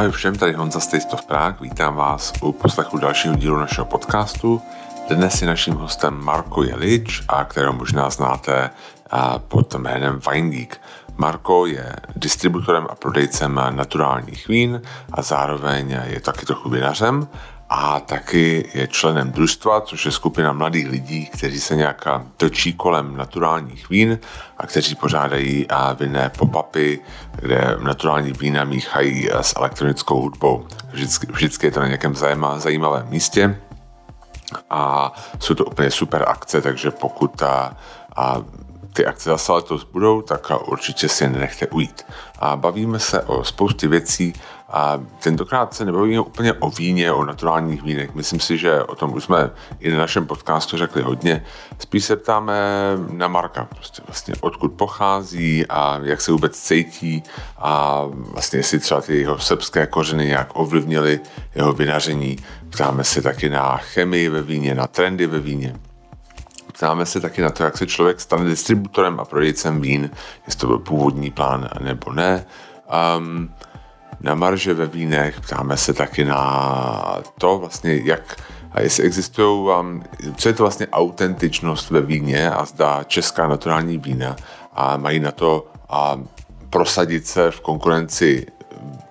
Ahoj všem, tady Honza z Taste of Prague. Vítám vás u poslechu dalšího dílu našeho podcastu. Dnes je naším hostem Marko Jelič, a kterého možná znáte pod jménem Geek. Marko je distributorem a prodejcem naturálních vín a zároveň je taky trochu vinařem a taky je členem družstva, což je skupina mladých lidí, kteří se nějak točí kolem naturálních vín a kteří pořádají vinné pop-upy, kde naturální vína míchají s elektronickou hudbou. Vždycky, vždycky je to na nějakém zajímavém místě a jsou to úplně super akce, takže pokud a, a ty akce zase letos budou, tak určitě si je nenechte ujít. A bavíme se o spoustě věcí a tentokrát se nebavíme úplně o víně, o naturálních vínech. Myslím si, že o tom už jsme i na našem podcastu řekli hodně. Spíš se ptáme na Marka, prostě vlastně odkud pochází a jak se vůbec cítí a vlastně jestli třeba ty jeho srbské kořeny nějak ovlivnily jeho vinaření. Ptáme se taky na chemii ve víně, na trendy ve víně. Ptáme se taky na to, jak se člověk stane distributorem a prodejcem vín, jestli to byl původní plán nebo ne. Um, na marže ve vínech, ptáme se taky na to vlastně, jak a jestli existují, um, co je to vlastně autentičnost ve víně a zda česká naturální vína a mají na to a prosadit se v konkurenci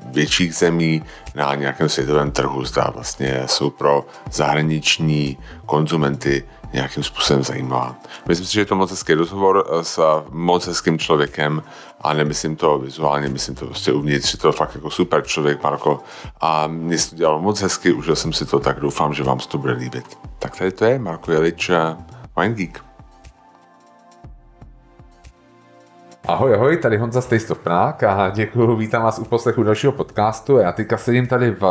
větších zemí na nějakém světovém trhu, zda vlastně jsou pro zahraniční konzumenty nějakým způsobem zajímavá. Myslím si, že je to moc hezký rozhovor s moc hezkým člověkem a nemyslím to vizuálně, myslím to prostě uvnitř, je to fakt jako super člověk, Marko. A mě se to dělalo moc hezky, užil jsem si to, tak doufám, že vám se to bude líbit. Tak tady to je Marko Jelič, Wine Geek. Ahoj, ahoj, tady Honza of Prague a děkuji, vítám vás u poslechu dalšího podcastu. Já teďka sedím tady v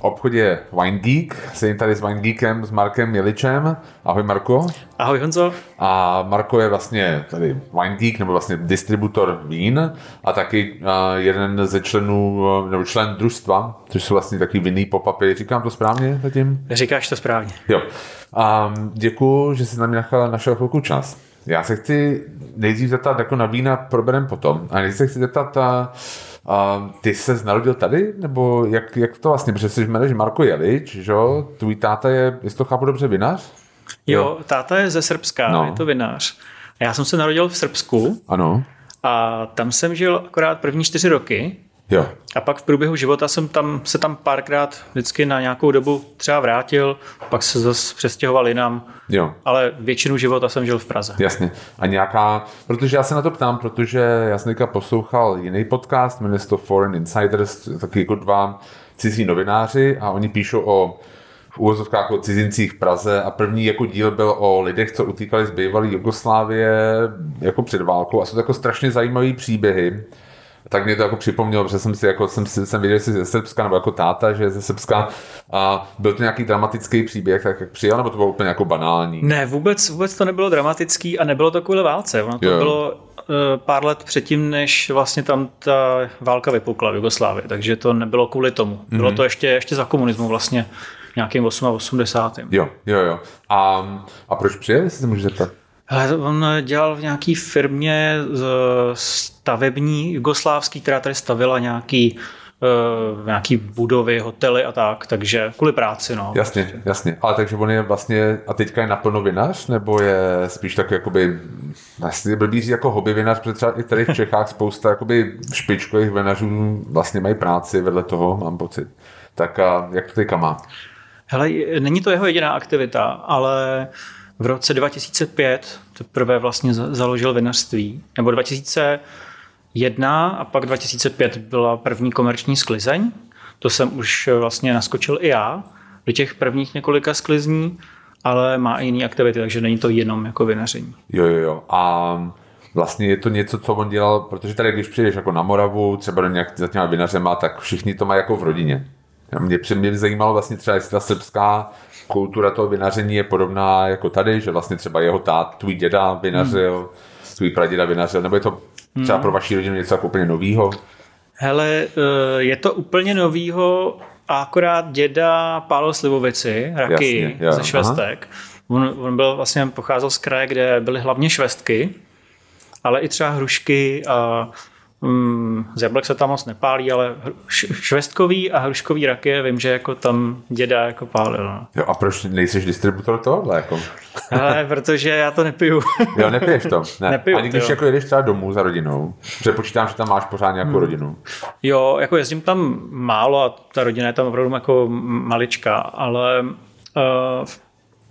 obchodě Wine Geek, sedím tady s Wine Geekem, s Markem Jeličem. Ahoj Marko. Ahoj Honzo. A Marko je vlastně tady Wine Geek, nebo vlastně distributor vín a taky jeden ze členů, nebo člen družstva, což jsou vlastně takový vinný pop-upy. Říkám to správně zatím? Říkáš to správně. Jo. A děkuji, že jsi na mě našel chvilku čas. Já se chci nejdřív zeptat, jako na vína proberem potom, a nejdřív se chci zeptat, a, a ty se narodil tady, nebo jak, jak to vlastně, protože jsi jmenuješ Marko Jelič, že jo? Tvůj táta je, jestli to chápu dobře, vinař? Jo, jo, táta je ze Srbska, no. je to vinař. A já jsem se narodil v Srbsku. Ano. A tam jsem žil akorát první čtyři roky. Jo. A pak v průběhu života jsem tam, se tam párkrát vždycky na nějakou dobu třeba vrátil, pak se zase přestěhoval jinam. Jo. Ale většinu života jsem žil v Praze. Jasně. A nějaká, protože já se na to ptám, protože já jsem teďka poslouchal jiný podcast, jmenuje to Foreign Insiders, taky jako dva cizí novináři a oni píšou o v úvozovkách o cizincích v Praze a první jako díl byl o lidech, co utíkali z bývalé Jugoslávie jako před válkou a jsou to jako strašně zajímavé příběhy tak mě to jako připomnělo, protože jsem si jako, jsem, jsem viděl, že jsi ze Srbska, nebo jako táta, že je ze Srbska a byl to nějaký dramatický příběh, tak jak přijel, nebo to bylo úplně jako banální? Ne, vůbec, vůbec to nebylo dramatický a nebylo to kvůli válce. Ono to jo. bylo uh, pár let předtím, než vlastně tam ta válka vypukla v Jugoslávii, takže to nebylo kvůli tomu. Bylo mm-hmm. to ještě, ještě za komunismu vlastně nějakým 88. Jo, jo, jo. A, a proč přijel, jestli se můžu zeptat? Hele, on dělal v nějaké firmě stavební jugoslávský, která tady stavila nějaký uh, nějaký budovy, hotely a tak, takže kvůli práci, no. Jasně, jasně. Ale takže on je vlastně, a teďka je naplno vinař, nebo je spíš tak jakoby, vlastně blbý říct jako hobby vinař, protože třeba i tady v Čechách spousta jakoby špičkových vinařů vlastně mají práci vedle toho, mám pocit. Tak a jak to teďka má? Hele, není to jeho jediná aktivita, ale uh, v roce 2005 teprve vlastně založil vinařství, nebo 2001 a pak 2005 byla první komerční sklizeň. To jsem už vlastně naskočil i já do těch prvních několika sklizní, ale má i jiné aktivity, takže není to jenom jako vinaření. Jo, jo, jo. A vlastně je to něco, co on dělal, protože tady, když přijdeš jako na Moravu, třeba do nějak za těma vinařema, tak všichni to mají jako v rodině. Mě, mě zajímalo vlastně třeba, jestli ta srbská kultura toho vinaření je podobná jako tady, že vlastně třeba jeho tát, tvůj děda vinařil, hmm. tvůj praděda vinařil, nebo je to třeba hmm. pro vaši rodinu něco jako úplně novýho? Hele, eh, je to úplně novýho, akorát děda pálil slivovici, raky Jasně, ze švestek. On, on byl vlastně pocházel z kraje, kde byly hlavně švestky, ale i třeba hrušky a Mm, z jablek se tam moc nepálí, ale švestkový a hruškový raky, vím, že jako tam děda jako pálil. No. Jo, a proč nejsi distributor tohohle? Jako? Ale protože já to nepiju. jo, nepiješ to? Ne. Nepiju, Ani když jo. jako jedeš třeba domů za rodinou, přepočítám, že tam máš pořád nějakou hmm. rodinu. Jo, jako jezdím tam málo a ta rodina je tam opravdu jako malička, ale uh, v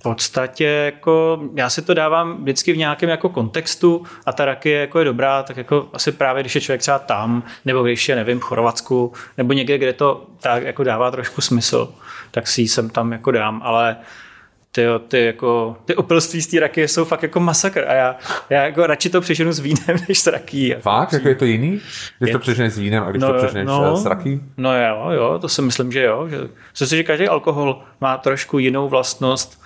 podstatě jako já si to dávám vždycky v nějakém jako kontextu a ta rakie jako je dobrá, tak jako asi právě když je člověk třeba tam, nebo když je, nevím, v Chorvatsku, nebo někde, kde to tak jako dává trošku smysl, tak si ji sem tam jako dám, ale ty, ty, jako, ty opilství z té raky jsou fakt jako masakr a já, já jako radši to přeženu s vínem, než s rakí. Fakt? Jako je to jiný? Když je... to přeženeš s vínem a když no, to přeženeš no, s rakí? No jo, jo, to si myslím, že jo. Že, si, že každý alkohol má trošku jinou vlastnost,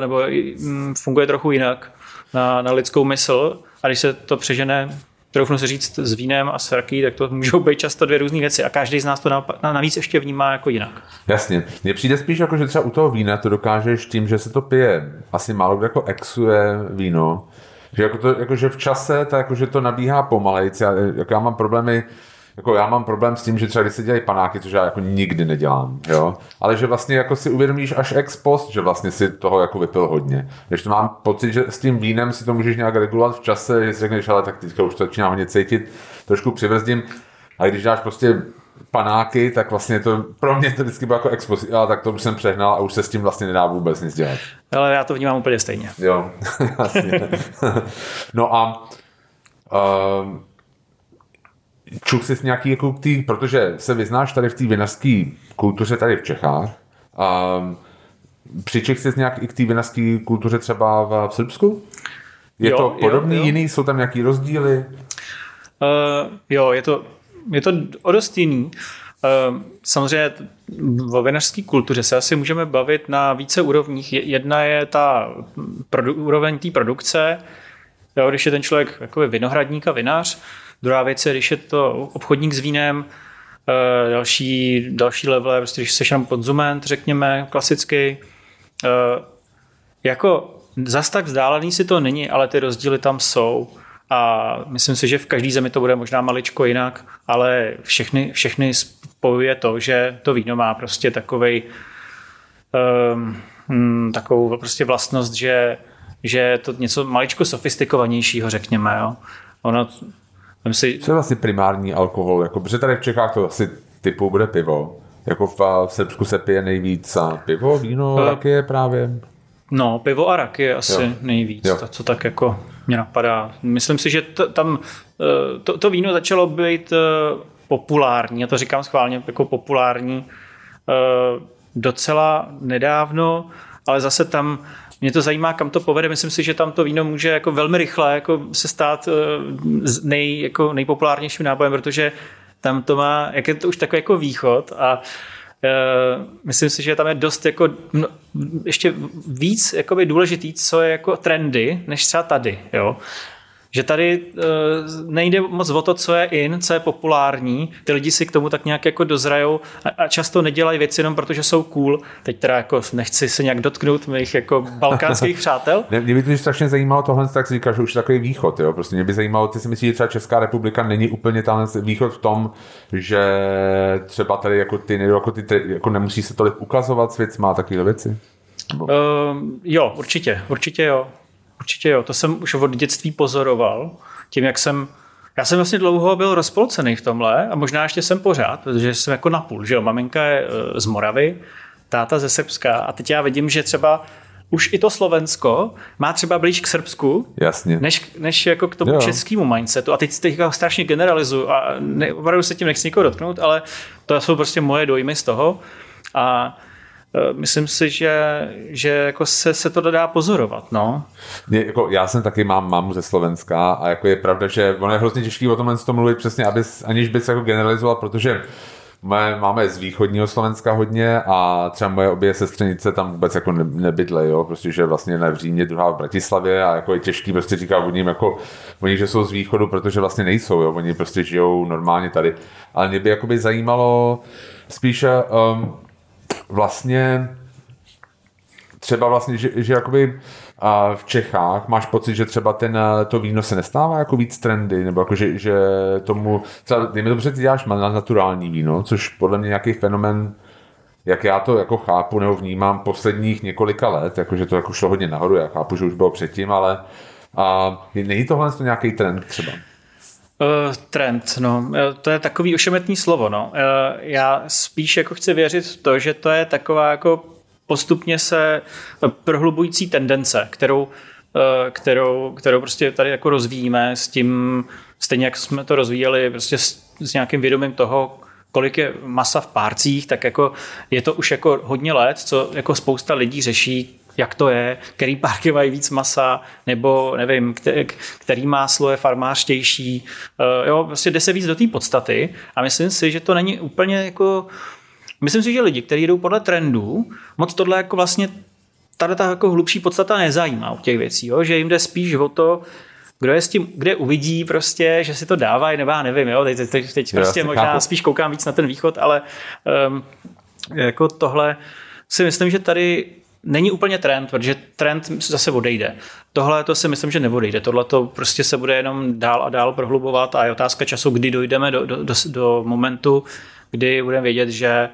nebo mm, funguje trochu jinak na, na lidskou mysl a když se to přežene troufnu se říct s vínem a s raký, tak to můžou být často dvě různé věci a každý z nás to navíc ještě vnímá jako jinak. Jasně. Mně přijde spíš jako, že třeba u toho vína to dokážeš tím, že se to pije. Asi málo jako exuje víno. Že, jako to, jako že v čase, tak jako, že to nabíhá pomalejc. Já, jako já mám problémy jako já mám problém s tím, že třeba když se dělají panáky, což já jako nikdy nedělám, jo, ale že vlastně jako si uvědomíš až ex post, že vlastně si toho jako vypil hodně. Když to mám pocit, že s tím vínem si to můžeš nějak regulovat v čase, že si řekneš, ale tak teďka už to začíná hodně cítit, trošku přivrzdím, a když dáš prostě panáky, tak vlastně to pro mě to vždycky bylo jako expozice, ale tak to už jsem přehnal a už se s tím vlastně nedá vůbec nic dělat. Ale já to vnímám úplně stejně. Jo, jasně. no a uh, čuch jsi nějaký jako tý, protože se vyznáš tady v té vinařské kultuře tady v Čechách. Um, přiček jsi nějak i k té vinařské kultuře třeba v Srbsku? Je jo, to podobný, jo, jo. jiný? Jsou tam nějaký rozdíly? Uh, jo, je to, je to o dost jiný. Uh, samozřejmě o vinařské kultuře se asi můžeme bavit na více úrovních. Jedna je ta produ- úroveň té produkce, jo, když je ten člověk jako vinohradník a vinař, Druhá věc je, když je to obchodník s vínem, eh, další, další level prostě, když jsi jenom konzument, řekněme, klasický. Eh, jako zas tak vzdálený si to není, ale ty rozdíly tam jsou. A myslím si, že v každé zemi to bude možná maličko jinak, ale všechny, všechny spojuje to, že to víno má prostě takovej, um, takovou prostě vlastnost, že, že je to něco maličko sofistikovanějšího, řekněme. Jo. Ono si... Co je vlastně primární alkohol? Jako, protože tady v Čechách to asi typu bude pivo. Jako v, v Srbsku se pije nejvíc a pivo, víno, uh, raky právě. No, pivo a raky je asi jo. nejvíc, jo. to, co tak jako mě napadá. Myslím si, že t- tam eh, to, to víno začalo být eh, populární, já to říkám schválně jako populární, docela nedávno, ale zase tam mě to zajímá, kam to povede. Myslím si, že tam to víno může jako velmi rychle jako se stát eh, nej, jako nejpopulárnějším nápojem, protože tam to má, jak je to už takový jako východ a Uh, myslím si, že tam je dost jako no, ještě víc důležitý, co je jako trendy, než třeba tady. Jo? Že tady uh, nejde moc o to, co je in, co je populární. Ty lidi si k tomu tak nějak jako dozrajou a, a často nedělají věci jenom protože jsou cool. Teď teda jako nechci se nějak dotknout mých jako balkánských přátel. Mě by to strašně zajímalo tohle, tak si říkáš, že už takový východ. Jo? Prostě mě by zajímalo, ty si myslíš, že třeba Česká republika není úplně ten východ v tom, že třeba tady jako ty, jako ty jako nemusí se tolik ukazovat, svět má takové věci? Uh, jo, určitě, určitě jo. Určitě jo, to jsem už od dětství pozoroval, tím jak jsem já jsem vlastně dlouho byl rozpolcený v tomhle a možná ještě jsem pořád, protože jsem jako napůl, že jo, maminka je eh, z Moravy, táta ze Srbska a teď já vidím, že třeba už i to Slovensko má třeba blíž k Srbsku, Jasně. Než, než jako k tomu jo. českému mindsetu. A teď teďka strašně generalizuju a ne, opravdu se tím nechci nikoho dotknout, ale to jsou prostě moje dojmy z toho. A myslím si, že, že jako se, se to dá pozorovat. No. Mě, jako, já jsem taky mám mámu ze Slovenska a jako je pravda, že ono je hrozně těžké o tomhle tom mluvit přesně, abys, aniž bys jako generalizoval, protože Moje, máme z východního Slovenska hodně a třeba moje obě sestřenice tam vůbec jako ne, nebydle, jo, prostě, že vlastně jedna v Římě, druhá v Bratislavě a jako je těžký prostě říká o ním jako, oni, že jsou z východu, protože vlastně nejsou, jo, oni prostě žijou normálně tady. Ale mě by jakoby zajímalo spíše, um, vlastně třeba vlastně, že, že jakoby a v Čechách máš pocit, že třeba ten, to víno se nestává jako víc trendy, nebo jako, že, že tomu, třeba dejme dobře, ty děláš na naturální víno, což podle mě nějaký fenomen jak já to jako chápu nebo vnímám posledních několika let, jakože to jako šlo hodně nahoru, já chápu, že už bylo předtím, ale a není tohle to nějaký trend třeba? Uh, trend, no, eh, to je takový ošemetný slovo, no. Uh, já spíš jako chci věřit v to, že to je taková jako postupně se prohlubující tendence, kterou, uh, kterou, kterou prostě tady jako rozvíjíme s tím, stejně jak jsme to rozvíjeli prostě s, s nějakým vědomím toho, kolik je masa v párcích, tak jako je to už jako hodně let, co jako spousta lidí řeší, jak to je, který párky mají víc masa, nebo nevím, který máslo je farmářtější. Uh, jo, prostě jde se víc do té podstaty a myslím si, že to není úplně jako Myslím si, že lidi, kteří jdou podle trendů, moc tohle jako vlastně tady ta jako hlubší podstata nezajímá u těch věcí, jo? že jim jde spíš o to, kdo je s tím, kde uvidí prostě, že si to dávají, nebo já nevím, jo, teď, teď, teď prostě možná chápu. spíš koukám víc na ten východ, ale um, jako tohle si myslím, že tady není úplně trend, protože trend zase odejde. Tohle to si myslím, že neodejde. Tohle to prostě se bude jenom dál a dál prohlubovat a je otázka času, kdy dojdeme do, do, do, do momentu, kdy budeme vědět, že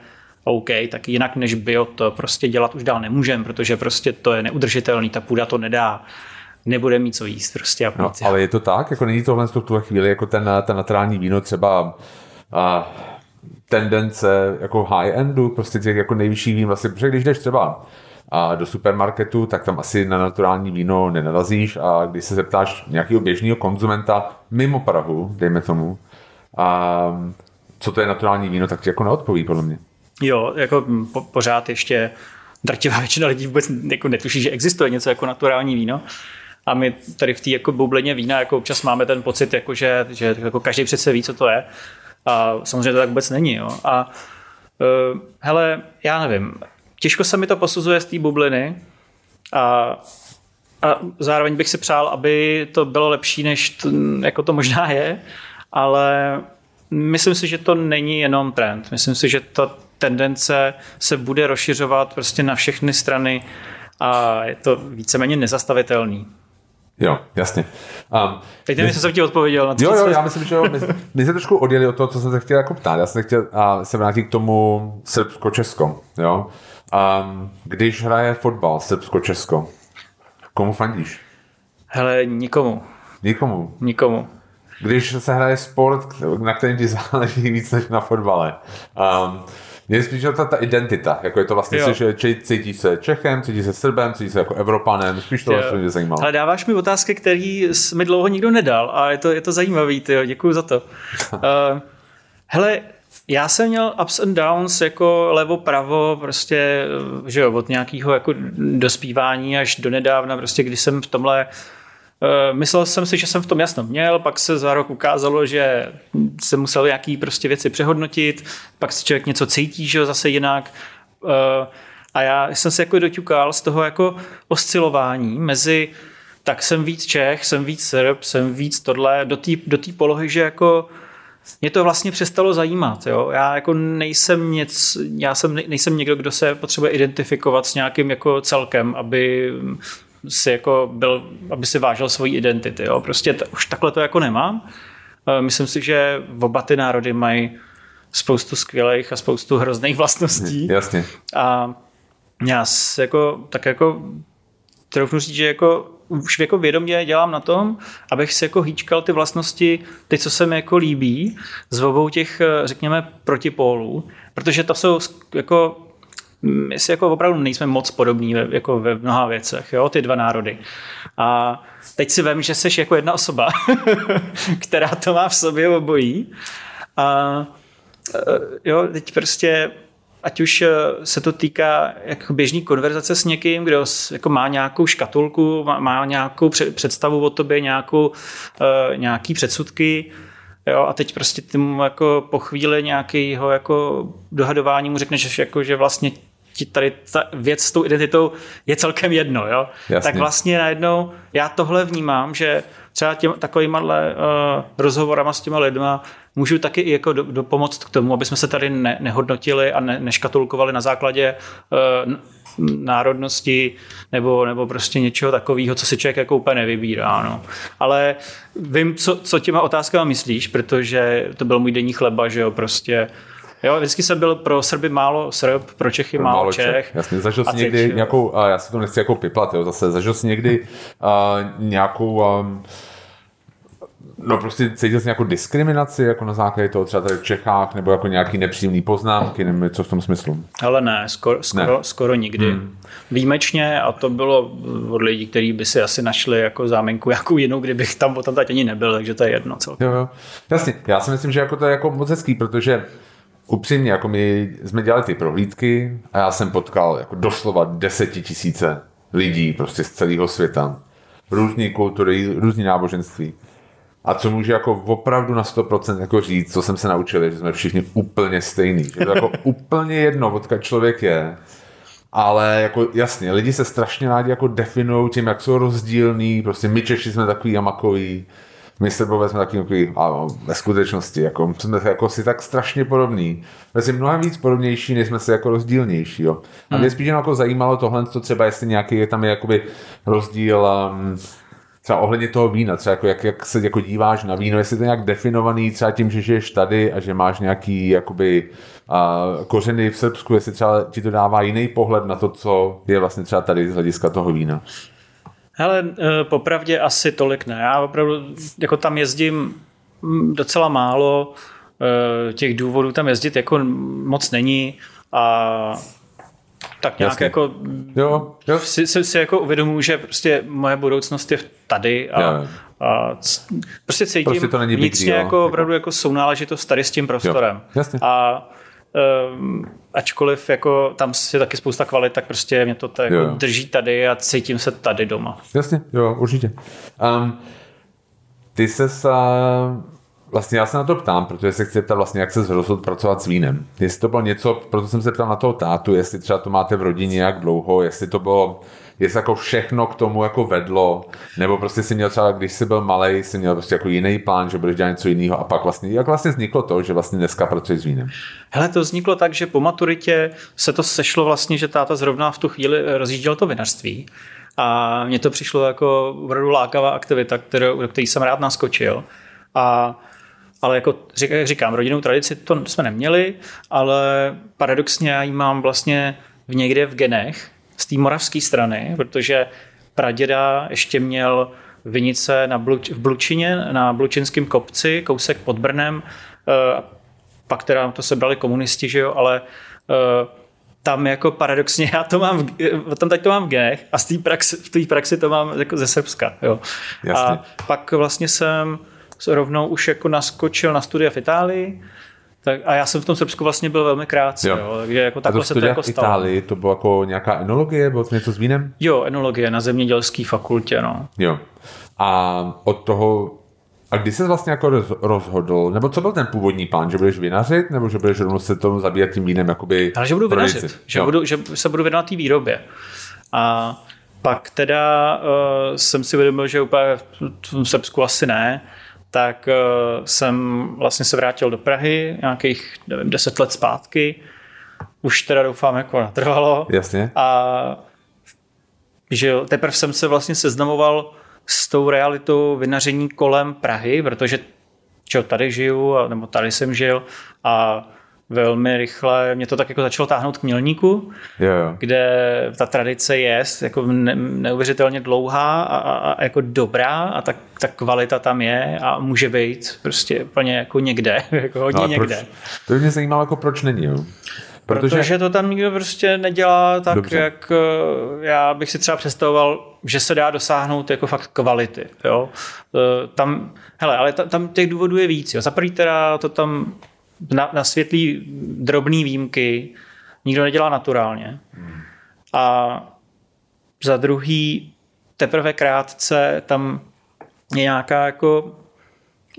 OK, tak jinak než bio to prostě dělat už dál nemůžeme, protože prostě to je neudržitelný, ta půda to nedá nebude mít co jíst prostě. A no, ale je to tak, jako není tohle v tuhle chvíli, jako ten, ten naturální víno třeba a, tendence jako high-endu, prostě těch jako nejvyšší vín, vlastně, protože když jdeš třeba a do supermarketu, tak tam asi na naturální víno nenarazíš a když se zeptáš nějakého běžného konzumenta mimo Prahu, dejme tomu, a co to je naturální víno, tak ti jako neodpoví podle mě. Jo, jako po, pořád ještě drtivá většina lidí vůbec jako netuší, že existuje něco jako naturální víno. A my tady v té jako bublině vína jako občas máme ten pocit, jako že, že jako každý přece ví, co to je. A samozřejmě to tak vůbec není. Jo. A uh, hele, já nevím, těžko se mi to posuzuje z té bubliny a, a zároveň bych si přál, aby to bylo lepší, než to, jako to možná je, ale myslím si, že to není jenom trend. Myslím si, že ta tendence se bude rozšiřovat prostě na všechny strany a je to víceméně nezastavitelný. Jo, jasně. Um, Teď nevím, jestli jsem ti odpověděl na to. Jo, jo, já myslím, že jo, my, my jsme trošku odjeli od toho, co jsem se chtěl jako ptát. Já jsem chtěl a se vrátit k tomu Srbsko-Česko. Jo? Um, když hraje fotbal Srbsko-Česko, komu fandíš? Hele, nikomu. Nikomu? Nikomu. Když se hraje sport, na kterém ti záleží víc než na fotbale. Um, je spíš ta, ta identita, jako je to vlastně, jo. že cítí se Čechem, cítí se Srbem, cítí se jako Evropanem, spíš to vlastně mě zajímalo. Ale dáváš mi otázky, které mi dlouho nikdo nedal a je to, je to zajímavý, tyjo, děkuji za to. uh, hele, já jsem měl ups and downs jako levo, pravo, prostě, že jo, od nějakého jako dospívání až do nedávna, prostě když jsem v tomhle Eh, myslel jsem si, že jsem v tom jasno měl, pak se za rok ukázalo, že jsem musel nějaký prostě věci přehodnotit, pak si člověk něco cítí, že jo, zase jinak. Eh, a já jsem se jako doťukal z toho jako oscilování mezi tak jsem víc Čech, jsem víc Srb, jsem víc tohle, do té do polohy, že jako mě to vlastně přestalo zajímat. Jo? Já jako nejsem nic, já jsem, nejsem někdo, kdo se potřebuje identifikovat s nějakým jako celkem, aby si jako byl, aby si vážil svoji identity. Jo? Prostě t- už takhle to jako nemám. E, myslím si, že oba ty národy mají spoustu skvělých a spoustu hrozných vlastností. Jasně. A já jako, tak jako troufnu říct, že jako už jako vědomě dělám na tom, abych si jako hýčkal ty vlastnosti, ty, co se mi jako líbí, z obou těch, e, řekněme, protipólů, protože to jsou jako my si jako opravdu nejsme moc podobní ve, jako ve mnoha věcech, jo, ty dva národy. A teď si vím, že jsi jako jedna osoba, která to má v sobě obojí. A e, jo, teď prostě ať už e, se to týká jako běžný konverzace s někým, kdo jako má nějakou škatulku, má, má nějakou představu o tobě, nějakou, uh, nějaký předsudky, Jo, a teď prostě ty mu jako po chvíli nějakého jako dohadování mu řekneš, jako, že vlastně ti tady ta věc s tou identitou je celkem jedno, jo? tak vlastně najednou já tohle vnímám, že třeba těm, takovýma uh, rozhovorama s těma lidma můžu taky i jako do, do pomoct k tomu, aby jsme se tady ne, nehodnotili a ne, neškatulkovali na základě uh, národnosti nebo, nebo prostě něčeho takového, co si člověk jako úplně nevybírá. No. Ale vím, co, co těma otázkama myslíš, protože to byl můj denní chleba, že jo, prostě Jo, vždycky jsem byl pro Srby málo Srb, pro Čechy pro málo, málo Čech. Čech. Jasně, zažil jsi někdy nějakou, uh, já si to nechci jako piplat, jo, zase, zažil jsi někdy uh, nějakou um, No prostě cítil jsi nějakou diskriminaci jako na základě toho třeba tady v Čechách nebo jako nějaký nepříjemný poznámky nebo co v tom smyslu? Ale ne, skoro, skoro, ne. skoro nikdy. Hmm. Výjimečně a to bylo od lidí, kteří by si asi našli jako záminku jakou jinou, kdybych tam potom teď ani nebyl, takže to je jedno celkem. Jo, jo. Jasně, já si myslím, že jako to je jako moc hezký, protože upřímně, jako my jsme dělali ty prohlídky a já jsem potkal jako doslova desetitisíce lidí prostě z celého světa. Různé kultury, různé náboženství. A co může jako opravdu na 100% jako říct, co jsem se naučil, že jsme všichni úplně stejný. Že to jako úplně jedno, odkud člověk je. Ale jako jasně, lidi se strašně rádi jako definují tím, jak jsou rozdílní. Prostě my Češi jsme takový amakový, my Srbové jsme takový, takový a ve skutečnosti, jako, jsme jako si tak strašně podobný. My jsme mnohem víc podobnější, než jsme si jako rozdílnější. Jo. A mě hmm. spíš jako zajímalo tohle, co třeba, jestli nějaký je tam je jakoby rozdíl um, třeba ohledně toho vína, třeba jako, jak, jak se jako díváš na víno, jestli to je nějak definovaný třeba tím, že žiješ tady a že máš nějaký jakoby uh, kořeny v Srbsku, jestli třeba ti to dává jiný pohled na to, co je vlastně třeba tady z hlediska toho vína. Hele, eh, popravdě asi tolik ne. Já opravdu jako tam jezdím mm, docela málo, eh, těch důvodů tam jezdit jako moc není a tak nějak Jasně. jako jo, jo. Si, si, si jako uvědomuji, že prostě moje budoucnost je tady a, jo. a prostě cítím prostě to není vnitřně jako opravdu jako sounáležitost tady s tím prostorem. Jo. Jasně. A um, ačkoliv jako tam je taky spousta kvalit, tak prostě mě to tak jako drží tady a cítím se tady doma. Jasně, jo, určitě. Um, ty se Vlastně já se na to ptám, protože se chci ptat vlastně, jak se rozhodl pracovat s vínem. Jestli to bylo něco, proto jsem se ptal na toho tátu, jestli třeba to máte v rodině jak dlouho, jestli to bylo, jestli jako všechno k tomu jako vedlo, nebo prostě si měl třeba, když jsi byl malý, si měl prostě jako jiný plán, že budeš dělat něco jiného a pak vlastně, jak vlastně vzniklo to, že vlastně dneska pracuješ s vínem? Hele, to vzniklo tak, že po maturitě se to sešlo vlastně, že táta zrovna v tu chvíli rozjížděl to vinařství. A mně to přišlo jako opravdu lákavá aktivita, kterou, do který jsem rád naskočil. A ale jako jak říkám, rodinnou tradici to jsme neměli, ale paradoxně já ji mám vlastně v někde v genech z té moravské strany, protože praděda ještě měl vinice na Bluč, v Blučině, na Blučinském kopci, kousek pod Brnem, e, pak teda to sebrali komunisti, že jo, ale e, tam jako paradoxně já to mám, v, tam teď to mám v genech a z té praxi, v té praxi to mám jako ze Srbska. Jo. Jasně. A pak vlastně jsem rovnou už jako naskočil na studia v Itálii, tak, a já jsem v tom Srbsku vlastně byl velmi krátce, jo. Jo, takže jako takhle se to jako stalo. Itálii to bylo jako nějaká enologie, bylo to něco s vínem? Jo, enologie na zemědělské fakultě, no. Jo. A od toho a kdy se vlastně jako rozhodl, nebo co byl ten původní plán, že budeš vinařit, nebo že budeš rovnou se tomu zabíjet tím vínem, jakoby Ale že budu vinařit, že, budu, že se budu věnovat té výrobě. A pak teda uh, jsem si uvědomil, že úplně v Srbsku asi ne, tak uh, jsem vlastně se vrátil do Prahy nějakých, nevím, deset let zpátky. Už teda doufám, jako natrvalo. Jasně. A že teprve jsem se vlastně seznamoval s tou realitou vynaření kolem Prahy, protože čo, tady žiju, nebo tady jsem žil a velmi rychle, mě to tak jako začalo táhnout k Mělníku, jo. kde ta tradice je jako ne, neuvěřitelně dlouhá a, a, a jako dobrá a ta, ta kvalita tam je a může být prostě úplně jako někde, jako hodně no někde. Proč, to mě zajímalo, jako proč není, jo? Protože... Protože to tam nikdo prostě nedělá tak, Dobře. jak eh, já bych si třeba představoval, že se dá dosáhnout jako fakt kvality. Jo? Eh, tam, hele, ale tam těch důvodů je víc. Jo? Za prvý teda to tam na, na světlý drobný výjimky nikdo nedělá naturálně. A za druhý teprve krátce tam je nějaká jako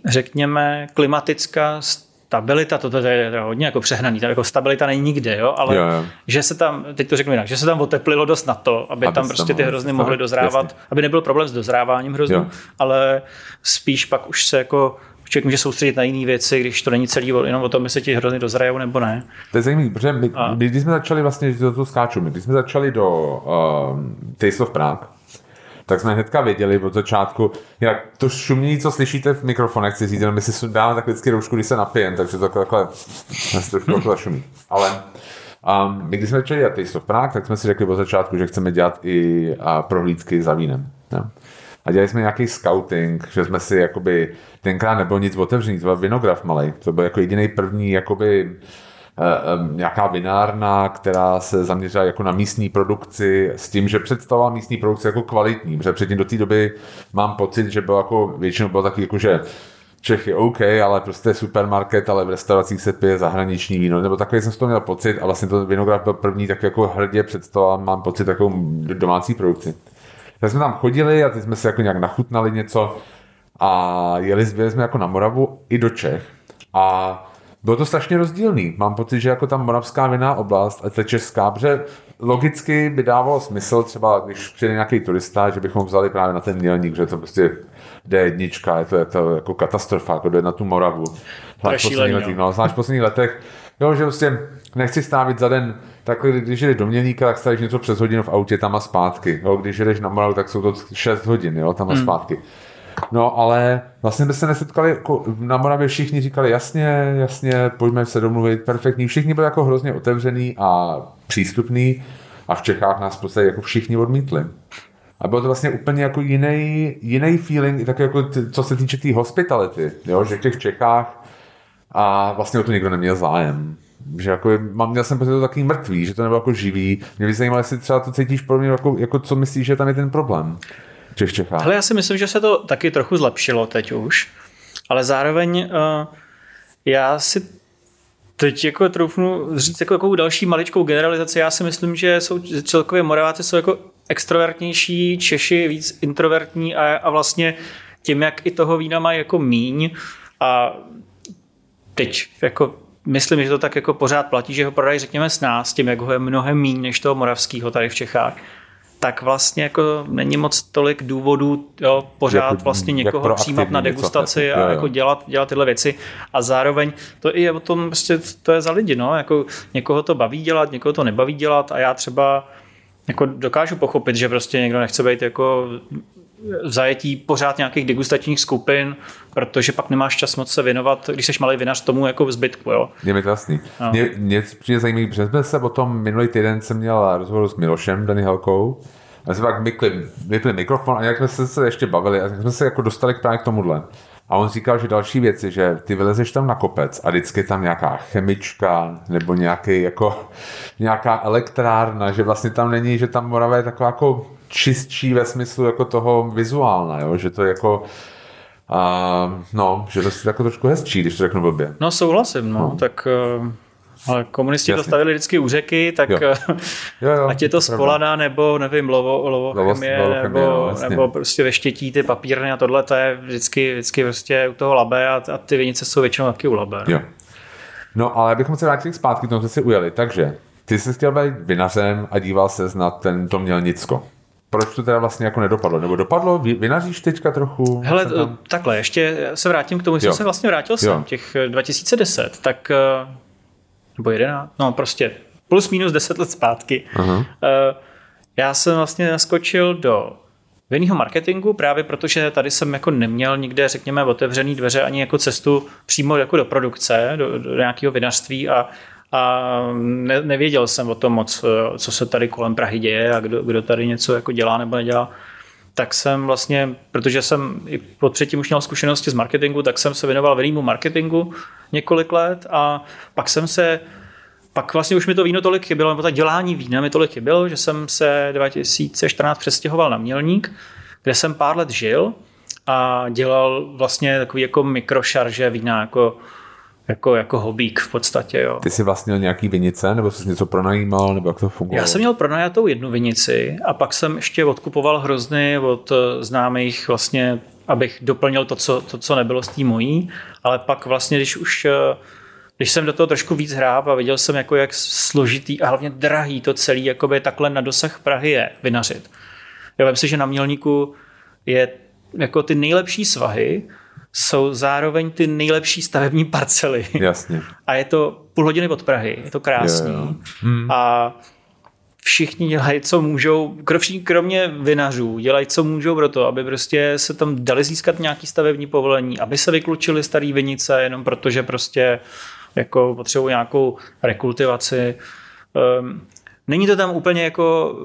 řekněme klimatická stabilita, to, to je hodně jako přehnaný, ta jako stabilita není nikde, jo, ale jo, jo. že se tam, teď to řeknu jinak, že se tam oteplilo dost na to, aby, aby tam prostě ty hrozny mohly dozrávat, jasně. aby nebyl problém s dozráváním hroznů, ale spíš pak už se jako člověk může soustředit na jiné věci, když to není celý jenom o tom, jestli ti hrozně dozrajou nebo ne. To je zajímavé, protože my, a... my, když jsme začali vlastně, že to, to skáču, my, když jsme začali do uh, Taste of Prague, tak jsme hnedka věděli od začátku, jak to šumění, co slyšíte v mikrofonech, chci říct, jenom my si dáme tak vždycky roušku, když se napijem, takže to takhle, trošku šumí. Ale um, my když jsme začali dělat Taste of Prague, tak jsme si řekli od začátku, že chceme dělat i uh, prohlídky za vínem. Ja. A dělali jsme nějaký scouting, že jsme si jakoby, tenkrát nebylo nic otevřený, to byl vinograf malý, to byl jako jediný první jakoby, uh, nějaká vinárna, která se zaměřila jako na místní produkci s tím, že představovala místní produkci jako kvalitní, protože předtím do té doby mám pocit, že bylo jako, většinou bylo taky jako, že Čech je OK, ale prostě supermarket, ale v restauracích se pije zahraniční víno, nebo takový jsem z toho měl pocit a vlastně to vinograf byl první tak jako hrdě představoval, mám pocit, takovou domácí produkci. Tak jsme tam chodili a teď jsme si jako nějak nachutnali něco. A jeli jsme jako na Moravu i do Čech. A bylo to strašně rozdílný. Mám pocit, že jako ta moravská vinná oblast a ta česká, protože logicky by dávalo smysl třeba, když přijde nějaký turista, že bychom vzali právě na ten mělník, že to prostě D1, je to, je to jako katastrofa, jako jde na tu Moravu. Zvlášť v posledních letech, no, zvlášť v posledních letech, jo, že prostě nechci stávit za den, tak když jdeš do mělníka, tak stavíš něco přes hodinu v autě tam a zpátky. Jo, když jdeš na Moravu, tak jsou to 6 hodin, jo, tam a hmm. zpátky. No ale vlastně by se nesetkali, jako na Moravě všichni říkali jasně, jasně, pojďme se domluvit, perfektní. Všichni byli jako hrozně otevřený a přístupný a v Čechách nás prostě jako všichni odmítli. A bylo to vlastně úplně jako jiný, jiný feeling, tak jako t, co se týče té tý hospitality, jo? že v těch Čechách a vlastně o to nikdo neměl zájem. Že jako, mám, měl jsem pocit, to takový mrtvý, že to nebylo jako živý. Mě by zajímalo, jestli třeba to cítíš pro mě, jako, jako co myslíš, že tam je ten problém v těch Čechách. Ale já si myslím, že se to taky trochu zlepšilo teď už, ale zároveň uh, já si teď jako troufnu říct jako takovou další maličkou generalizaci. Já si myslím, že jsou celkově Moraváci jsou jako extrovertnější, Češi víc introvertní a, a vlastně tím, jak i toho vína mají jako míň a teď jako myslím, že to tak jako pořád platí, že ho prodají řekněme s nás, tím, jak ho je mnohem míň než toho moravského tady v Čechách, tak vlastně jako není moc tolik důvodů jo, pořád jako, vlastně někoho přijímat na degustaci něco, a jo, jo. jako dělat, dělat tyhle věci. A zároveň to i je o tom, prostě to je za lidi, no, jako někoho to baví dělat, někoho to nebaví dělat a já třeba jako dokážu pochopit, že prostě někdo nechce být jako zajetí pořád nějakých degustačních skupin, protože pak nemáš čas moc se věnovat, když jsi malý vinař tomu jako zbytku. Jo. Je mi to jasný. No. Mě, mě přijde zajímavý, protože jsme se o tom minulý týden jsem měl rozhovor s Milošem Dany Helkou, a jsme pak vypli, vypli mikrofon a jak jsme se, se ještě bavili a jsme se jako dostali k právě k tomuhle. A on říkal, že další věci, že ty vylezeš tam na kopec a vždycky je tam nějaká chemička nebo nějaký jako, nějaká elektrárna, že vlastně tam není, že tam Morava je taková jako čistší ve smyslu jako toho vizuálna, jo? že to je jako uh, no, že to je jako trošku hezčí, když to řeknu blbě. No souhlasím, no, no. tak uh, ale komunisti Jasně. to stavili vždycky u řeky, tak jo. Jo, jo, ať je to spolana, nebo nevím, lovo, lovochemie, lovo, nebo, no, nebo prostě veštětí ty papírny a tohle, to je vždycky, vždycky prostě u toho labe a, a ty vinice jsou většinou taky u labe. Jo. No ale abychom se vrátili zpátky, tomu jsme si ujeli. Takže ty jsi chtěl být vinařem a díval se na ten, to měl Nicko. Proč to teda vlastně jako nedopadlo? Nebo dopadlo? Vinaříš teďka trochu? Hele, tam... takhle, ještě se vrátím k tomu, že jsem se vlastně vrátil sem, těch 2010, tak nebo 11, no prostě plus minus 10 let zpátky. Uh-huh. Já jsem vlastně naskočil do vinného marketingu právě protože tady jsem jako neměl nikde, řekněme, otevřený dveře ani jako cestu přímo jako do produkce, do, do nějakého vinařství a, a ne, nevěděl jsem o tom moc, eh, co se tady kolem Prahy děje a kdo, kdo tady něco jako dělá nebo nedělá. Tak jsem vlastně, protože jsem i po předtím už měl zkušenosti z marketingu, tak jsem se věnoval vinnému marketingu několik let a pak jsem se pak vlastně už mi to víno tolik chybělo, nebo ta dělání vína mi tolik chybělo, že jsem se 2014 přestěhoval na Mělník, kde jsem pár let žil a dělal vlastně takový jako mikrošarže vína, jako jako, jako hobík v podstatě. Jo. Ty jsi vlastně nějaký vinice, nebo jsi něco pronajímal, nebo jak to fungovalo? Já jsem měl pronajatou jednu vinici a pak jsem ještě odkupoval hrozny od známých vlastně, abych doplnil to, co, to, co nebylo z té mojí, ale pak vlastně, když už když jsem do toho trošku víc hrál a viděl jsem, jako jak složitý a hlavně drahý to celý jakoby takhle na dosah Prahy je vynařit. Já vím si, že na Mělníku je jako ty nejlepší svahy, jsou zároveň ty nejlepší stavební parcely. Jasně. A je to půl hodiny od Prahy, je to krásný. Jo, jo. Hmm. A všichni dělají, co můžou, všichni kromě vinařů, dělají, co můžou pro to, aby prostě se tam dali získat nějaký stavební povolení, aby se vyklučili starý vinice, jenom protože prostě jako potřebují nějakou rekultivaci. Um, není to tam úplně jako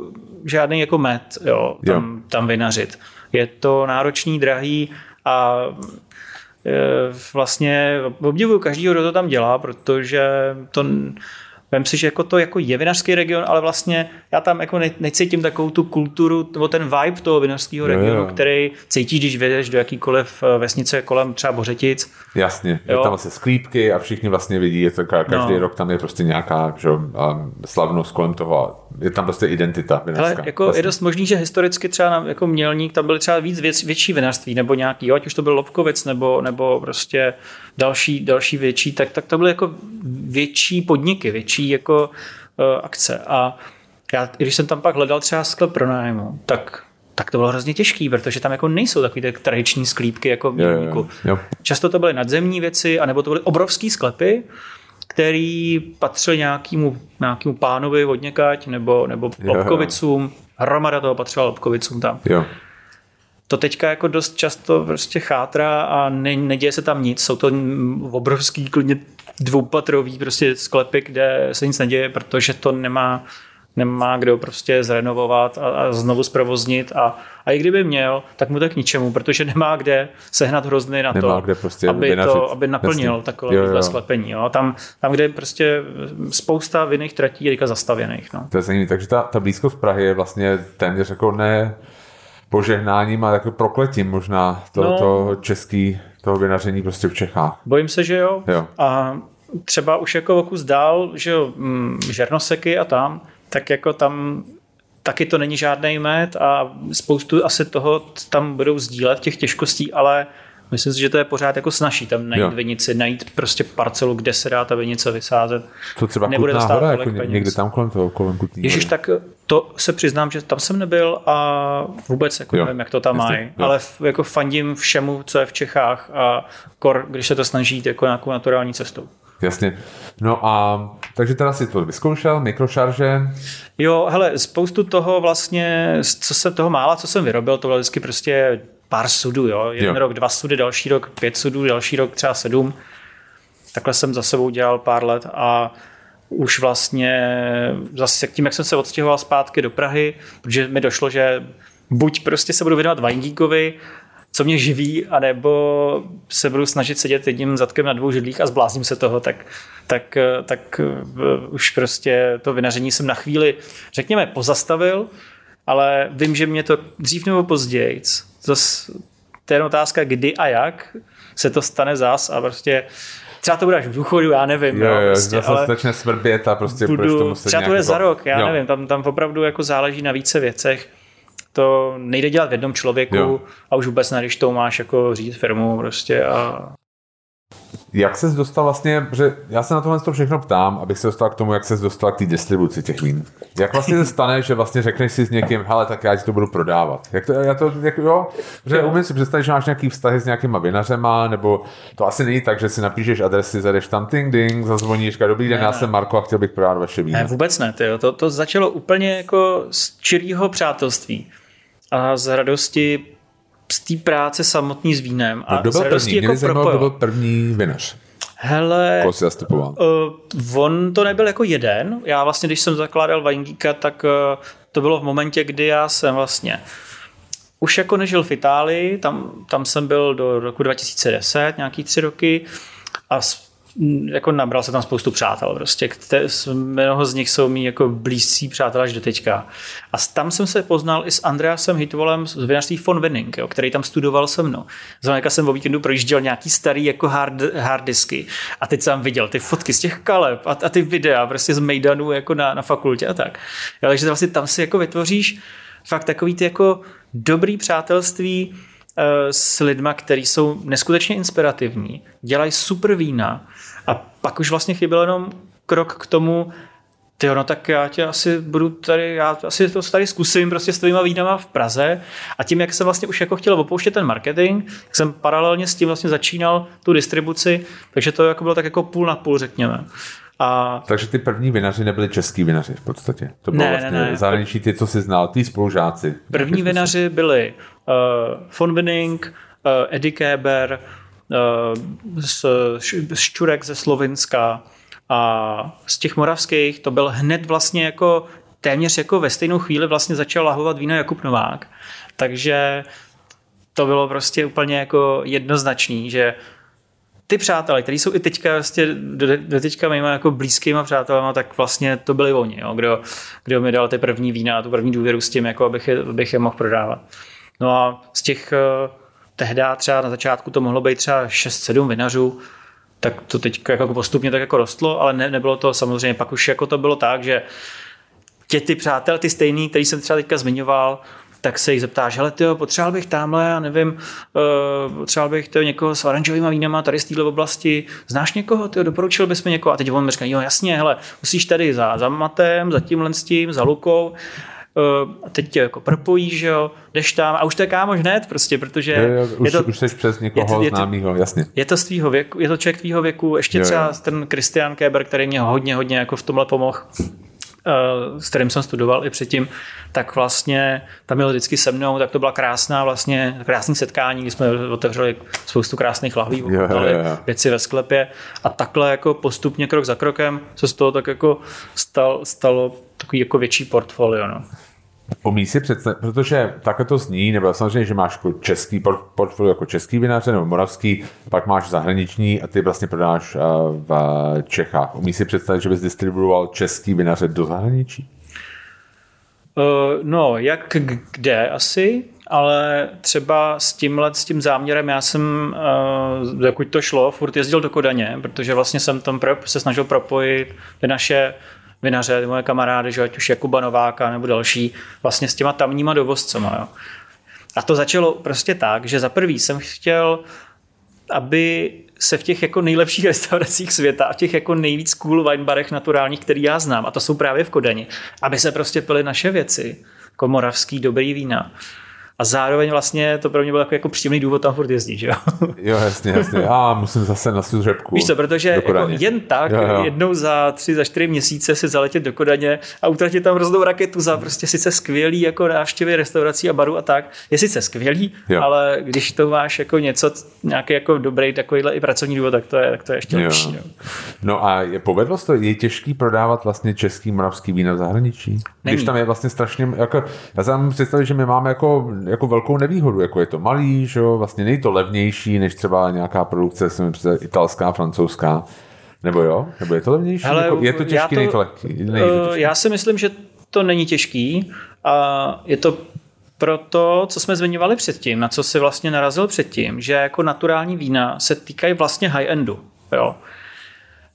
žádný jako med, jo, tam, Jo. tam vynařit. Je to náročný, drahý a vlastně obdivuju každýho, kdo to tam dělá, protože to Vem si, že jako to jako je vinařský region, ale vlastně já tam jako ne, necítím takovou tu kulturu nebo ten vibe toho vinařského regionu, který cítíš, když vyjedeš do jakýkoliv eh, vesnice kolem třeba Bořetic. Jasně, je Jo. tam vlastně sklípky a všichni vlastně vidí, je to ka- každý No. rok tam je prostě nějaká že, a slavnost kolem toho. a Je tam prostě identita Ale vinařská. jako vlastně. je dost možný, že historicky třeba na, jako Mělník tam byly třeba víc věc, větší vinařství nebo nějaký, jo, ať už to byl Lobkovic nebo, nebo prostě další, další větší, tak, tak to byly jako větší podniky, větší jako uh, akce. A já, když jsem tam pak hledal třeba sklep pro nájmu, tak tak to bylo hrozně těžký, protože tam jako nejsou takové ty tradiční sklípky jako v. Mělníku. Často to byly nadzemní věci, anebo to byly obrovský sklepy, který patřil nějakému, nějakému pánovi od někať, nebo, nebo. Lobkovicům. Hromada toho patřila Lobkovicům tam. Jo. To teďka jako dost často prostě chátrá a ne, neděje se tam nic. Jsou to obrovský, klidně dvoupatrový prostě sklepy, kde se nic neděje, protože to nemá, nemá kdo prostě zrenovovat a, a znovu zprovoznit a, a i kdyby měl, tak mu to k ničemu, protože nemá kde sehnat hrozny na Nemá to, kde prostě aby, vynařit. to, aby naplnil Jasně. takové Jo, jo, sklepení. Jo. Tam, tam, kde je prostě spousta vinných tratí je zastavěných. No. To je zajímavé. Takže ta, ta blízkost Prahy je vlastně téměř jako ne požehnáním, ale jako prokletím možná to, No. toho český, toho vynaření prostě v Čechách. Bojím se, že jo. Jo. A třeba už jako o kus dál, že jo, mm, žernoseky a tam, tak jako tam taky to není žádný med a spoustu asi toho tam budou sdílet těch těžkostí, ale myslím si, že to je pořád jako snaží tam najít Jo. vinici, najít prostě parcelu, kde se dá ta vinice vysázet. To třeba Nebude Kutná hora, jako ně- peněz. někde tam kolem toho, kolem Kutný Ježíš, tak to se přiznám, že tam jsem nebyl a vůbec jako Jo. nevím, jak to tam mají. Ale jako fandím všemu, co je v Čechách a kor, když se to snaží jít jako nějakou naturální cestou. Jasně. No a takže teda si to vyzkoušel, mikrošarže, Jo, hele, spoustu toho vlastně, co jsem toho mála, co jsem vyrobil, to bylo vždycky prostě pár sudů, jo. Jeden Jo. rok dva sudy, další rok pět sudů, další rok třeba sedm. Takhle jsem za sebou dělal pár let a už vlastně zase tím, jak jsem se odstěhoval zpátky do Prahy, protože mi došlo, že buď prostě se budu věnovat Weingeekovi, co mě živí, anebo se budu snažit sedět jedním zadkem na dvou židlích a zblázním se toho, tak, tak, tak uh, už prostě to vynaření jsem na chvíli, řekněme, pozastavil, ale vím, že mě to dřív nebo později, zase to je otázka, kdy a jak se to stane zas a prostě třeba to bude až v důchodu, já nevím. jo, jo, jo, prostě, zase ale začne svrbět a prostě budeš to budu, muset třeba to nějak je za jako- rok, já jo. nevím, tam, tam opravdu jako záleží na více věcech. To nejde dělat v jednom člověku Jo. a už vůbec ne, když to máš jako řídit firmu prostě a Jak ses dostal vlastně, že já se na tohle to všechno ptám, abych se dostal k tomu, jak ses dostal k té distribuci těch vín. Jak vlastně se stane, že vlastně řekneš si s někým, hele, tak já ti to budu prodávat. Jak to, já to, jak, jo, že umím si představit, že máš nějaký vztahy s nějakýma vinařema, nebo to asi není tak, že si napíšeš adresy, zadeš tam ting ding, zazvoníš, říká, dobrý den, Ne, já jsem Marko a chtěl bych prodávat vaše víno. ne, vůbec ne. Tyjo. To, to začalo úplně jako z čirého přátelství a z radosti z té práce samotný s vínem. A No, kdo byl první? Mě by zajímalo, kdo byl první vinař. Hele, Koho zastupoval? Uh, on to nebyl jako jeden. Já vlastně, když jsem zakládal Weingeeka, tak uh, to bylo v momentě, kdy já jsem vlastně už jako nežil v Itálii, tam, tam jsem byl do roku 2010, nějaký tři roky a jako nabral se tam spoustu přátel prostě, mnoho z nich jsou mý jako blízcí přátelé až do teďka. A tam jsem se poznal i s Andreasem Hitvolem z vinařství von Winning, jo, který tam studoval se mnou. Znamená, jsem o víkendu projížděl nějaký starý jako hard, hard disky a teď jsem viděl ty fotky z těch kaleb a, a ty videa prostě z Mejdanu jako na, na fakultě a tak. Jo, takže vlastně tam si jako vytvoříš fakt takový ty jako dobrý přátelství eh, s lidma, kteří jsou neskutečně inspirativní, dělají super vína a pak už vlastně chyběl jenom krok k tomu Ty no tak já tě asi budu tady, já asi to tady zkusím prostě s tvýma vínama v Praze a tím, jak jsem vlastně už jako chtěl opouštět ten marketing, tak jsem paralelně s tím vlastně začínal tu distribuci, takže to jako bylo tak jako půl na půl, řekněme. A... Takže ty první vinaři nebyli český vinaři v podstatě. To bylo ne, vlastně ne, ne. zahraničí ty, co si znal, ty spolužáci. První vinaři byli uh, von Winning, uh, Eddie Kéber, z, z Čurek ze Slovenska, a z těch moravských to byl hned vlastně jako téměř jako ve stejnou chvíli vlastně začal lahovat víno Jakub Novák. Takže to bylo prostě úplně jako jednoznačný, že ty přátelé, kteří jsou i teďka vlastně do, teďka mýma jako blízkýma přátelama, tak vlastně to byli oni, jo, kdo, kdo mi dal ty první vína, tu první důvěru s tím, jako abych je, abych je mohl prodávat. No a z těch uh, tehdy třeba na začátku to mohlo být třeba 6-7 vinařů, tak to teď jako postupně tak jako rostlo, ale ne, nebylo to samozřejmě, pak už jako to bylo tak, že tě ty přátel, ty stejný, který jsem třeba teďka zmiňoval, tak se jich zeptáš, hele tyjo, potřeboval bych tamhle, já nevím, uh, potřeboval bych tyjo, někoho s oranžovými vínama tady z této oblasti, znáš někoho, tyjo, doporučil bys mi někoho? A teď on mi říká, jo jasně, hele, musíš tady za, za Matem, za tímhle s tím, za Lukou, uh, teď tě jako propojíš, jo, jdeš tam a už to je kámoš hned prostě, protože jo, jo, už, je to, už jsi přes někoho je to, známýho, jasně. Je to z tvýho věku, je to člověk tvýho věku, ještě jo, třeba jo. ten Christian Kéber, který mě hodně, hodně jako v tomhle pomohl, uh, s kterým jsem studoval i předtím, tak vlastně tam byl vždycky se mnou, tak to byla krásná vlastně, krásný setkání, kdy jsme otevřeli spoustu krásných lahví, věci ve sklepě a takhle jako postupně krok za krokem se z toho tak jako stal, stalo takový jako větší portfolio. No. Umí si představit, protože takhle to zní, nebo samozřejmě, že máš jako český portfolio jako český vinaře nebo moravský, pak máš zahraniční a ty vlastně prodáš eh, v Čechách. Umí si představit, že bys distribuoval český vinaře do zahraničí? Uh, no, jak kde asi, ale třeba s tímhle, s tím záměrem já jsem, uh, dokud to šlo, furt jezdil do Kodaně, protože vlastně jsem tam se snažil propojit ty naše vinaře, moje kamarády, že ať už Jakuba Nováka nebo další, vlastně s těma tamníma dovozcema. Jo. A to začalo prostě tak, že za prvý jsem chtěl, aby se v těch jako nejlepších restauracích světa a těch jako nejvíc cool wine barech naturálních, který já znám, a to jsou právě v Kodani, aby se prostě pily naše věci, jako moravský dobrý vína a zároveň vlastně to pro mě byl jako, jako příjemný důvod tam furt jezdit, že jo? Jo, jasně, jasně. Já musím zase na služebku. Víš co, protože jako jen tak jo, jo. jednou za tři, za čtyři měsíce si zaletět do Kodaně a utratit tam hroznou raketu za prostě sice skvělý jako návštěvy restaurací a baru a tak, je sice skvělý, jo. ale když to máš jako něco, nějaký jako dobrý takovýhle i pracovní důvod, tak to je, tak to je ještě jo. lepší. Jo. No a je, povedlo se to, je těžký prodávat vlastně český moravský víno v zahraničí? Není. Když tam je vlastně strašně, jako, já si představit, že my máme jako jako velkou nevýhodu, jako je to malý, že jo, vlastně není to levnější, než třeba nějaká produkce, jsem italská, francouzská, nebo jo? Nebo je to levnější? Ale jako, je to těžký, to, to lehký? Uh, já si myslím, že to není těžký a je to proto, co jsme zmiňovali předtím, na co si vlastně narazil předtím, že jako naturální vína se týkají vlastně high-endu. Jo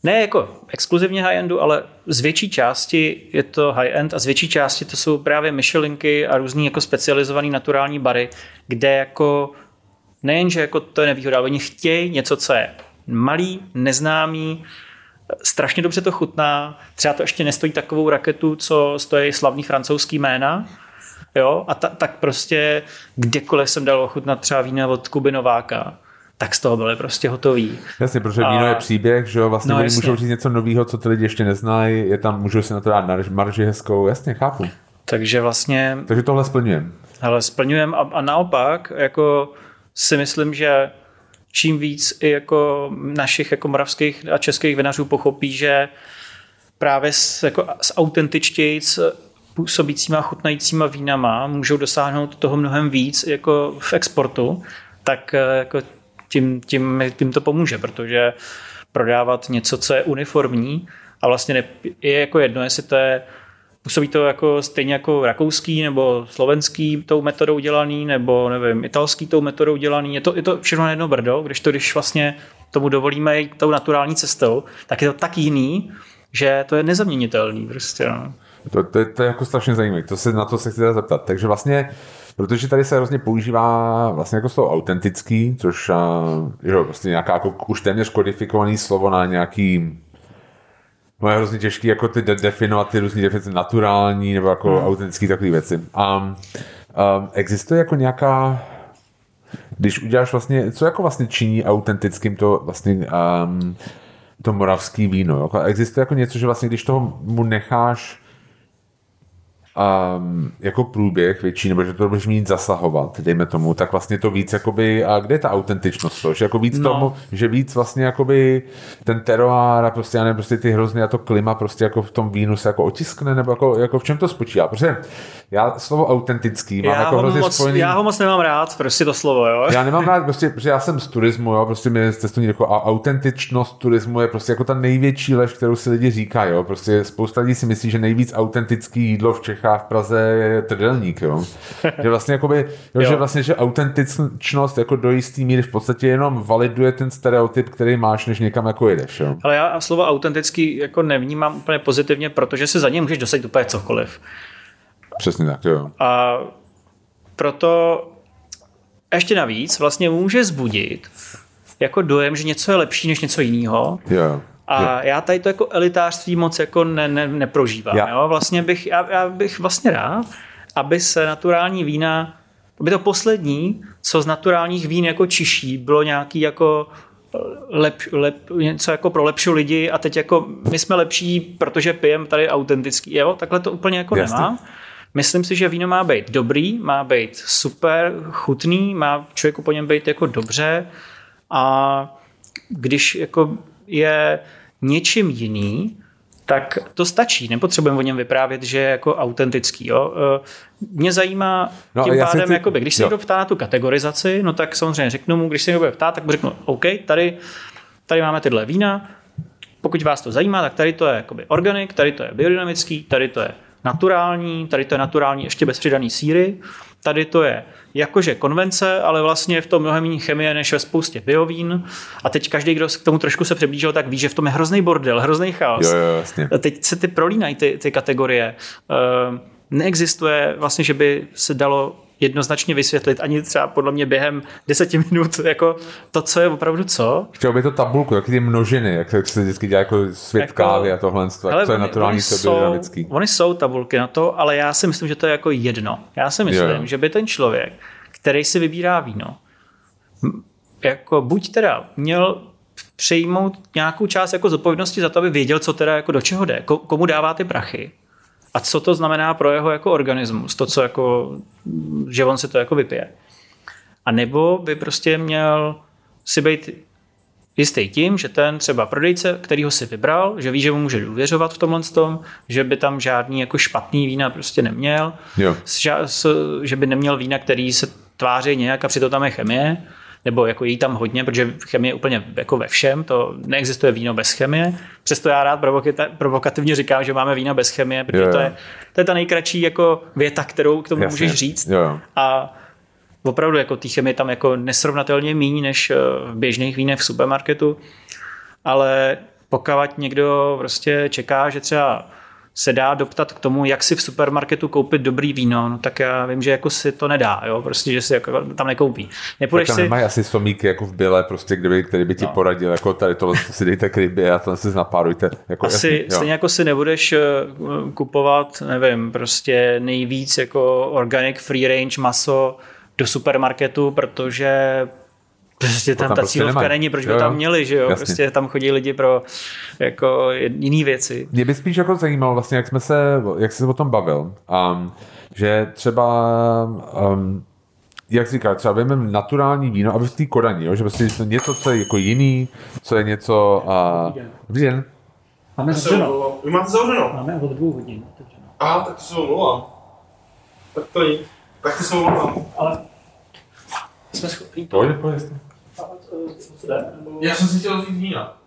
ne jako exkluzivně high-endu, ale z větší části je to high-end a z větší části to jsou právě Michelinky a různý jako specializovaný naturální bary, kde jako nejenže jako to je nevýhoda, ale oni chtějí něco, co je malý, neznámý, strašně dobře to chutná, třeba to ještě nestojí takovou raketu, co stojí slavný francouzský jména, jo, a ta, tak prostě kdekoliv jsem dal ochutnat třeba vína od Kuby Nováka, tak z toho byli prostě hotoví. Jasně, protože víno a... je příběh, že jo, vlastně no, oni můžou říct něco nového, co ty lidi ještě neznají, je tam, můžou si na to dát marži hezkou, jasně, chápu. Takže vlastně... Takže tohle splňujeme. Ale splňujeme a, a naopak, jako si myslím, že čím víc i jako našich jako moravských a českých vinařů pochopí, že právě s, jako, s autentičtějíc působícíma, chutnajícíma vínama můžou dosáhnout toho mnohem víc jako v exportu, tak jako tím, tím, tím to pomůže, protože prodávat něco, co je uniformní a vlastně ne, je jako jedno, jestli to je Působí to jako stejně jako rakouský nebo slovenský tou metodou dělaný, nebo nevím, italský tou metodou dělaný. Je to, je to všechno jedno brdo, když to, když vlastně tomu dovolíme jít tou naturální cestou, tak je to tak jiný, že to je nezaměnitelný prostě. No. To, to, to, je jako strašně zajímavé, to se, na to se chci zeptat. Takže vlastně Protože tady se hrozně používá vlastně jako slovo autentický, což že vlastně nějaká jako už téměř kodifikovaný slovo na nějaký No je hrozně těžký jako ty de- definovat ty různé definice naturální nebo jako hmm. autentický takové věci. Um, um, existuje jako nějaká když uděláš vlastně, co jako vlastně činí autentickým to vlastně um, to moravský víno. Jako existuje jako něco, že vlastně když toho mu necháš um, jako průběh větší, nebo že to budeš mít zasahovat, dejme tomu, tak vlastně to víc jakoby, a kde je ta autentičnost to, že jako víc no. tomu, že víc vlastně jakoby ten teroár a prostě, já nevím, prostě ty hrozně a to klima prostě jako v tom vínu se jako otiskne, nebo jako, jako v čem to spočívá, protože já slovo autentický mám já jako hrozně moc, spojený... Já ho moc nemám rád, prostě to slovo, jo. Já nemám rád, prostě, protože já jsem z turismu, jo, prostě mi cestovní jako a autentičnost turismu je prostě jako ta největší lež, kterou si lidi říkají, jo. Prostě spousta lidí si myslí, že nejvíc autentický jídlo v Čechách, v Praze je trdelník, jo. že vlastně jakoby, jo, jo. že vlastně, že autentičnost jako do jistý míry v podstatě jenom validuje ten stereotyp, který máš, než někam jako jedeš, jo. Ale já slovo autentický jako nevnímám úplně pozitivně, protože se za ně můžeš dosadit úplně cokoliv. Přesně tak, jo. A proto ještě navíc vlastně může zbudit jako dojem, že něco je lepší než něco jiného. Jo. A já tady to jako elitářství moc jako ne, ne, neprožívám. Já. Jo? Vlastně bych, já, já bych vlastně rád, aby se naturální vína, aby to poslední, co z naturálních vín jako čiší, bylo nějaký jako lep, lep, něco jako pro lepší lidi a teď jako my jsme lepší, protože pijeme tady autentický. Jo, takhle to úplně jako Jasně. nemá. Myslím si, že víno má být dobrý, má být super, chutný, má člověku po něm být jako dobře a když jako je něčím jiný, tak to stačí. Nepotřebujeme o něm vyprávět, že je jako autentický. Jo? Eh, Mě zajímá No, tím pádem, chci- jakoby, když se někdo ptá na tu kategorizaci, no tak samozřejmě řeknu mu, když se někdo bude ptát, tak mu řeknu, OK, tady, tady máme tyhle vína, pokud vás to zajímá, tak tady to je jakoby organic, tady to je biodynamický, tady to je naturální, tady to je naturální ještě bez přidaný síry, tady to je jakože konvence, ale vlastně je v tom mnohem méně chemie než ve spoustě biovín. A teď každý, kdo se k tomu trošku se přiblížil, tak ví, že v tom je hrozný bordel, hrozný chaos. Jo, jo, jasně. Teď se ty prolínají ty, ty kategorie. Ehm, Neexistuje vlastně, že by se dalo jednoznačně vysvětlit ani třeba podle mě během deseti minut jako to, co je opravdu co. Chtěl by to tabulku, jak ty množiny, jak se vždycky dělá jako svět Jako- kávy a tohle, co je oni- naturální, oni co je jsou- biodynamický. Oni jsou tabulky na to, ale já si myslím, že to je jako jedno. Já si myslím, Jo, jo. že by ten člověk, který si vybírá víno, jako buď teda měl přejmout nějakou část jako zodpovědnosti za to, aby věděl, co teda jako do čeho jde, ko- komu dává ty prachy a co to znamená pro jeho jako organismus, to, co jako, že on si to jako vypije. A nebo by prostě měl si být jistý tím, že ten třeba prodejce, který ho si vybral, že ví, že mu může důvěřovat v tomhle tom, že by tam žádný jako špatný vína prostě neměl, Jo. S- že by neměl vína, který se tváří nějak a přitom tam je chemie, nebo jako jí tam hodně, protože chemie je úplně jako ve všem, to neexistuje víno bez chemie. Přesto já rád provokativně říkám, že máme vína bez chemie, protože Jo, jo. to je, to je ta nejkratší jako věta, kterou k tomu Jasně. můžeš říct. Jo, jo. A opravdu jako té chemie tam jako nesrovnatelně méně než eh, v běžných vínech v supermarketu, ale pokud někdo prostě čeká, že třeba se dá doptat k tomu, jak si v supermarketu koupit dobrý víno, no tak já vím, že jako si to nedá, jo, prostě, že si jako tam nekoupí. Tak Nepůjdeš tam si, nemají asi somíky jako v byle, prostě, kdyby, který by ti no. poradil, jako tady tohle si dejte k rybě a tohle si napárujte. Jako, asi jasně, jo. stejně jako si nebudeš eh, kupovat, nevím, prostě nejvíc jako organic free range maso do supermarketu, protože prostě tam tam ta prostě cílovka nemají. není, proč by Jo, jo. tam měli, že jo? Jasně. Prostě tam chodí lidi pro jako jiné věci. Mě by spíš jako zajímalo vlastně, jak jsme se, jak jsi se o tom bavil, um, že třeba um, jak si říká, třeba vezmeme naturální víno, aby v té Kodani, jo? že prostě něco, co je jako jiný, co je něco... Uh, dobrý den. Máme Vy máte zavřeno? Máme od dvou hodin. Aha, tak to se omlouvám. Tak to je. Tak to se omlouvám. Ale jsme schopni to, Pojď, pojď. Co jde? Nebo- Já jsem si chtěl vzít vína.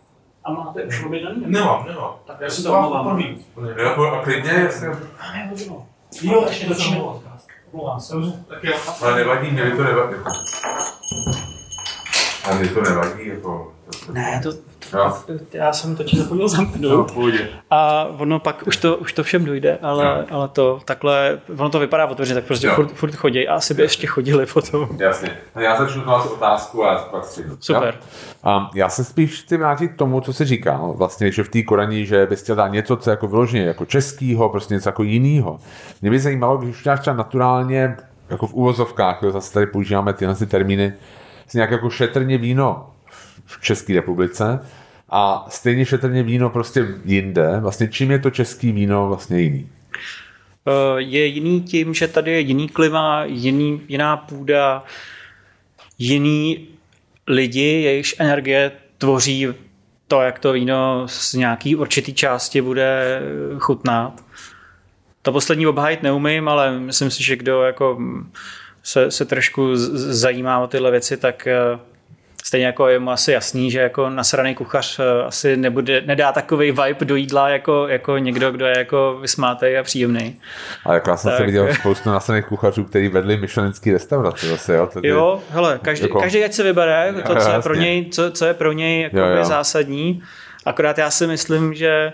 A máte už objednaný? Nemám, nemám. Tak Já se jsem to to vám omlouvám. poprvé. Jo, a klidně, jasně. Máme hodinu. Jo, ještě to se točíme podcast. Omlouvám se. Tak jo. Ale nevadí, mě by to nevadí. A mě to nevadí, jako... Ne, to, Jo. já jsem totiž zapomněl zamknout. No. A ono pak už to, už to všem dojde, ale, ale to takhle, ono to vypadá otevřeně, tak prostě Jo. furt, furt chodí a asi by ještě chodili potom. Jasně. No já začnu vás otázku a já pak střihnu. Super. Jo? Um, já se spíš chci vrátit k tomu, co jsi říkal, vlastně, že v té Korani, že bys chtěl dát něco, co je jako vyloženě jako českýho, prostě něco jako jinýho. Mě by zajímalo, když už dáš třeba naturálně, jako v úvozovkách, jo, zase tady používáme tyhle ty termíny, si nějak jako šetrně víno v České republice a stejně šetrně víno prostě jinde. Vlastně čím je to český víno vlastně jiný? Eh, Je jiný tím, že tady je jiný klima, jiný, jiná půda, jiný lidi, jejichž energie tvoří to, jak to víno z nějaký určitý části bude chutnat. To poslední obhájit neumím, ale myslím si, že kdo jako se, se trošku zajímá o tyhle věci, tak eh, stejně jako je mu asi jasný, že jako nasraný kuchař eh, asi nebude, nedá takový vibe do jídla jako, jako někdo, kdo je jako vysmátej a příjemný. Ale jako já jsem se Tak. viděl spoustu nasaných kuchařů, kteří vedli myšlenský restaurace zase, jo? Tedy, Jo, hele, každý, Jako- jako, každý ať se vybere to, co je pro něj, co, co je pro něj jako Jo, jo. zásadní. Akorát já si myslím, že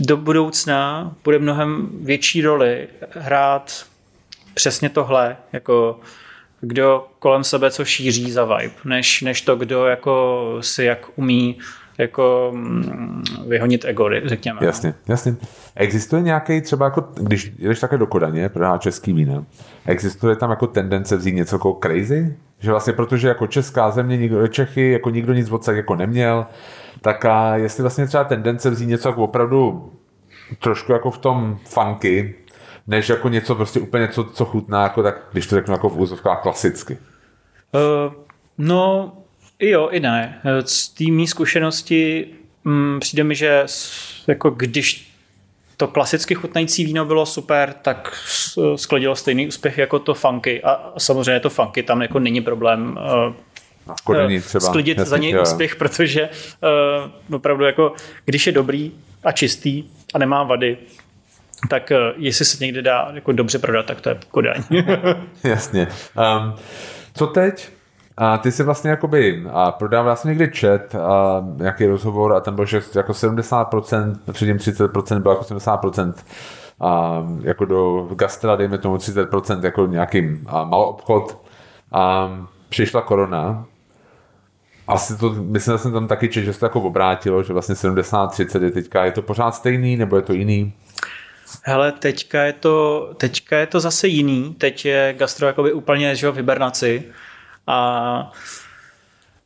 do budoucna bude mnohem větší roli hrát přesně tohle, jako kdo kolem sebe co šíří za vibe, než, než to, kdo jako si jak umí jako mm, vyhonit ego, řekněme. no. Jasně, jasně. Existuje nějaký třeba jako, když jdeš také do Kodaně, prodá český víno, existuje tam jako tendence vzít něco jako crazy? Že vlastně protože jako česká země, nikdo, Čechy, jako nikdo nic odsaď jako neměl, tak a jestli vlastně třeba tendence vzít něco jako opravdu trošku jako v tom funky, než jako něco prostě úplně, co, co chutná, jako tak, když to řeknu jako v úzovkách klasicky. Uh, no, i jo, i ne. Z té mý zkušenosti mm, přijde mi, že jako když to klasicky chutnající víno bylo super, tak s- skladilo stejný úspěch jako to funky. A samozřejmě to funky, tam jako není problém uh, třeba. sklidit jasně, za něj jo. úspěch, protože uh, opravdu jako, když je dobrý a čistý a nemá vady, tak uh, jestli se někde dá jako dobře prodat, tak to je Kodaň. Jasně. Um, co teď? A ty si vlastně jakoby a prodával, já jsem někdy čet a nějaký rozhovor a tam byl, že jako 70%, předtím 30% bylo jako 70% a jako do gastra, dejme tomu 30% jako nějaký a, maloobchod a přišla korona asi to, myslím, že jsem tam taky čet, že se to jako obrátilo, že vlastně 70-30 je teďka, je to pořád stejný, nebo je to jiný? Hele, teďka je to, teďka je to zase jiný. Teď je gastro jakoby úplně že jo, v hibernaci a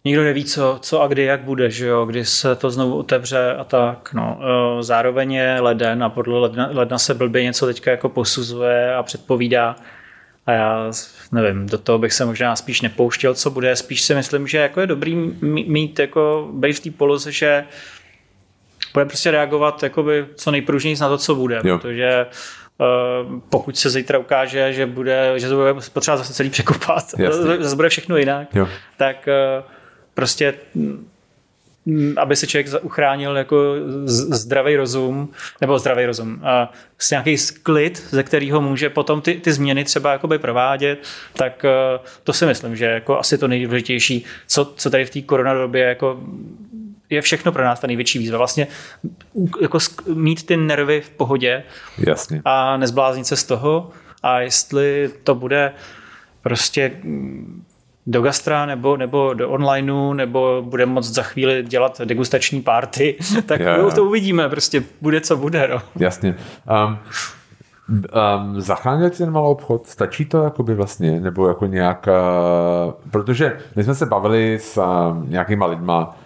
nikdo neví, co, co a kdy, jak bude, že jo, kdy se to znovu otevře a tak. No. E, Zároveň je leden a podle ledna, ledna se blbě něco teďka jako posuzuje a předpovídá. A já nevím, do toho bych se možná spíš nepouštěl, co bude. Spíš si myslím, že jako je dobrý mí- mít jako být v té poloze, že bude prostě reagovat jakoby co nejpružněji na to, co bude, Jo. protože eh, pokud se zítra ukáže, že bude, že to bude potřeba zase celý překopat, Jasně. zase bude všechno jinak, Jo. tak eh, prostě mm, aby se člověk uchránil jako zdravý rozum, nebo zdravý rozum, a s nějaký sklid, ze kterého může potom ty, ty změny třeba jakoby provádět, tak eh, to si myslím, že jako asi to nejdůležitější, co, co tady v té koronadobě jako je všechno pro nás ta největší výzva. Vlastně jako mít ty nervy v pohodě Jasně. a nezbláznit se z toho a jestli to bude prostě do gastra nebo, nebo do onlineu, nebo bude moct za chvíli dělat degustační party, tak jo. to uvidíme, prostě bude, co bude. No. Jasně. Um, um, zachránil ti ten malý obchod? Stačí to jakoby vlastně? Nebo jako nějak... Uh, protože my jsme se bavili s um, nějakýma lidma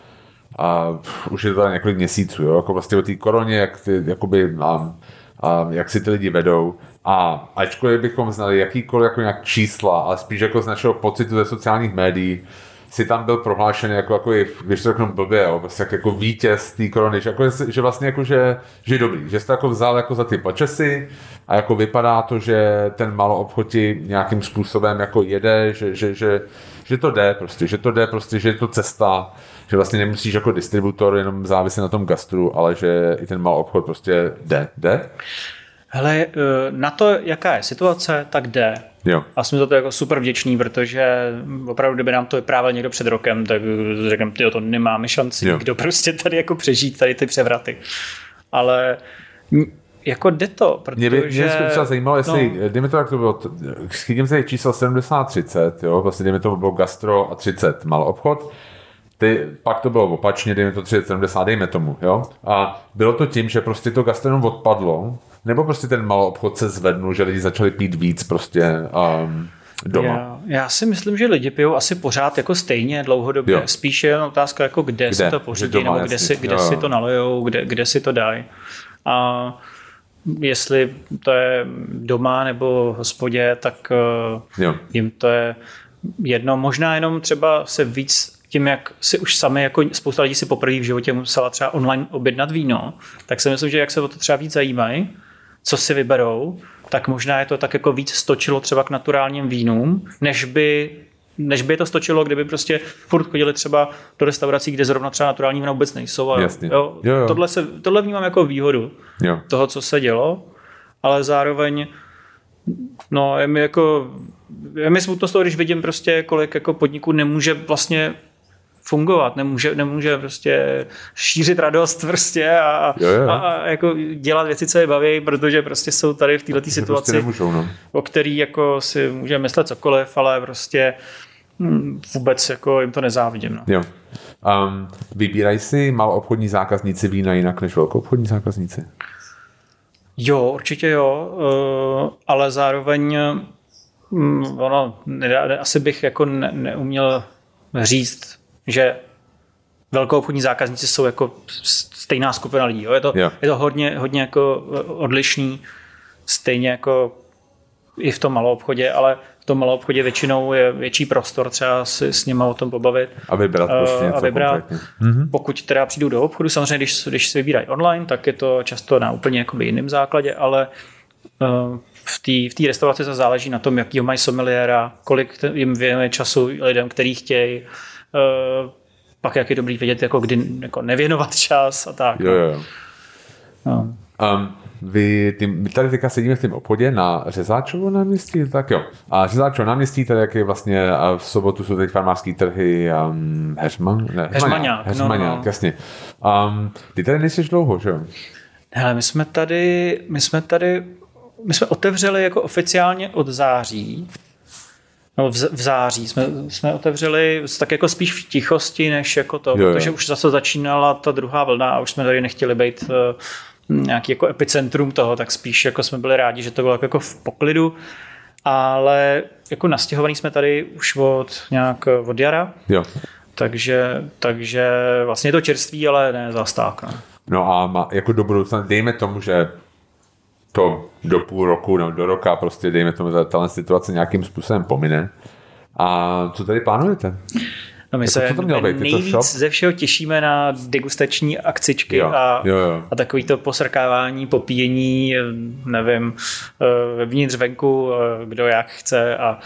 a už je to tady několik měsíců, jo? jako vlastně o té koroně, jak, ty, jakoby, um, um, jak si ty lidi vedou. A ačkoliv bychom znali jakýkoliv jako nějak čísla, ale spíš jako z našeho pocitu ze sociálních médií, si tam byl prohlášen jako, jako když to řeknu blbě, jo, prostě jak, jako vítěz té korony, že, jako, že vlastně jako, že, že dobrý, že jsi to jako vzal jako za ty počesy a jako vypadá to, že ten malo obchoti nějakým způsobem jako jede, že, že, že, že to jde prostě, že to jde prostě, že je to cesta, že vlastně nemusíš jako distributor jenom záviset na tom gastru, ale že i ten malý obchod prostě jde, jde? Hele, eh, na to, jaká je situace, tak jde. Jo. A jsme za to jako super vděční, protože opravdu, kdyby nám to vyprávěl někdo před rokem, tak řekneme, ty to nemáme šanci, Jo. kdo prostě tady jako přežít tady ty převraty. Ale jako jde to, Mě by protože... mě by třeba zajímalo, jestli, no. dejme to, jak to bylo, chytím se číslo 70-30, jo, vlastně dejme to bylo gastro a 30 mal obchod, ty, pak to bylo opačně, dejme to 30-70, dejme tomu, jo, a bylo to tím, že prostě to gastronom odpadlo, nebo prostě ten malý obchod se zvednul, že lidi začali pít víc prostě um, doma. Já, já si myslím, že lidi pijou asi pořád jako stejně dlouhodobě. Jo. Spíš je otázka, jako kde, kde? si to pořídí, doma, nebo kde, si, kde Jo, si to nalejou, kde, kde si to dají. A jestli to je doma nebo v hospodě, tak eh, Jo. jim to je jedno. Možná jenom třeba se víc tím, jak si už sami, jako spousta lidí si poprvé v životě musela třeba online objednat víno, tak si myslím, že jak se o to třeba víc zajímají, co si vyberou, tak možná je to tak jako víc stočilo třeba k naturálním vínům, než by než by je to stočilo, kdyby prostě furt chodili třeba do restaurací, kde zrovna třeba naturální vína vůbec nejsou. A Jasně. Jo, Jo, jo. Tohle, se, tohle vnímám jako výhodu Jo. toho, co se dělo, ale zároveň no, je mi jako je mi smutno z toho, když vidím prostě, kolik jako podniků nemůže vlastně fungovat, nemůže, nemůže prostě šířit radost prostě a, Jo, jo. a, a jako dělat věci, co je baví, protože prostě jsou tady v této Že situaci, Prostě nemůžou, no. o který jako si můžeme myslet cokoliv, ale prostě hm, vůbec jako jim to nezávidím. No. Jo. Um, vybírají si malou obchodní zákazníci vína jinak než velkou obchodní zákazníci? Jo, určitě jo, eh, ale zároveň mm, ono, ne- asi bych jako ne, neuměl říct, že velkou obchodní zákazníci jsou jako stejná skupina lidí. Jo? Je, to, Jo. je to hodně, hodně jako eh, odlišný, stejně jako i v tom malou obchodě, ale v tom malou obchodě většinou je větší prostor třeba si s nima o tom pobavit. A vybrat Eh, prostě něco a vybrat. konkrétně. Mm-hmm. Pokud teda přijdou do obchodu, samozřejmě, když, když se vybírají online, tak je to často na úplně jakoby jiném základě, ale eh, v té v té restauraci se záleží na tom, jakýho mají sommeliéra, kolik jim věnuje času lidem, který chtějí, pak jak je dobrý vědět, jako kdy jako nevěnovat čas a tak. Jo, jo, jo. No. Um, vy, ty, my tady teďka sedíme v tom obchodě na Řezáčovo náměstí, tak jo. A Řezáčovo náměstí, tady jak je vlastně a v sobotu jsou teď farmářské trhy um, Heřman, ne, Heřmaňák, no, Heřmaňák, no. jasně. Um, ty tady nejsi dlouho, že jo? Hele, my jsme tady, my jsme tady, my jsme otevřeli jako oficiálně od září, no v, v září jsme, jsme otevřeli tak jako spíš v tichosti, než jako to, Jo, jo. protože už zase začínala ta druhá vlna a už jsme tady nechtěli být eh, nějaký jako epicentrum toho, tak spíš jako jsme byli rádi, že to bylo jako v poklidu, ale jako nastěhovaný jsme tady už od nějak od jara, Jo. takže, takže vlastně je to čerství, ale ne zastávka. no. No a má, jako do budoucna, dejme tomu, že to do půl roku nebo do roka prostě dejme tomu, tahle situace nějakým způsobem pomine. A co tady plánujete? No my Jako, se být? Nejvíc shop? ze všeho těšíme na degustační akcičky Jo, a, jo, jo. a takový to posrkávání, popíjení, eh, nevím, eh, vevnitř, venku, eh, kdo jak chce a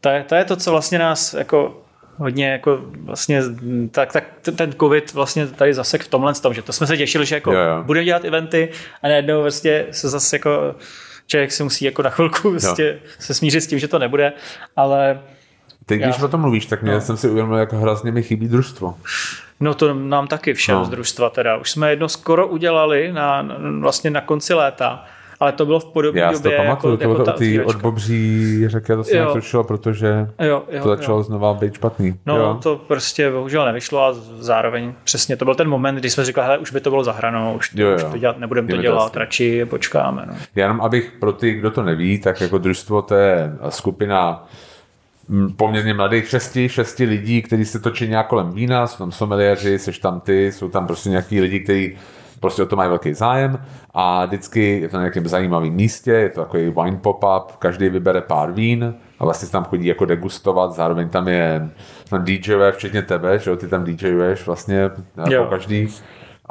to je, to je to, co vlastně nás jako hodně jako vlastně, tak, tak ten covid vlastně tady zasek v tomhle tom, že to jsme se těšili, že jako jo. budeme dělat eventy a najednou vlastně se zase jako člověk si musí jako na chvilku vlastně se smířit s tím, že to nebude, ale Teď, když Já- o tom mluvíš, tak mě No. jsem si uvědomil, jak hrozně mi chybí družstvo. No to nám taky všem No. z družstva teda. Už jsme jedno skoro udělali na, vlastně na konci léta, ale to bylo v podobné Já si to době pamatuju, jako, to bylo jako to otvíračka. odbobří řeky, to se netočilo, protože Jo, jo, to začalo jo. znova být špatný. No jo. to prostě bohužel nevyšlo a zároveň přesně to byl ten moment, kdy jsme říkali, hele, už by to bylo za hranou, už to, Jo, jo. už to dělat, nebudeme to to dělat, jasný. radši počkáme. No. Já jenom abych pro ty, kdo to neví, tak jako družstvo to je skupina poměrně mladých šesti, šesti lidí, kteří se točí nějak kolem vína, jsou tam someliéři, seš tam ty, jsou tam prostě nějaký lidi, kteří prostě o to mají velký zájem a vždycky je to na nějakém zajímavém místě, je to takový wine pop-up, každý vybere pár vín a vlastně se tam chodí jako degustovat, zároveň tam je tam DJové, včetně tebe, že jo, ty tam DJuješ vlastně Jo. po každý.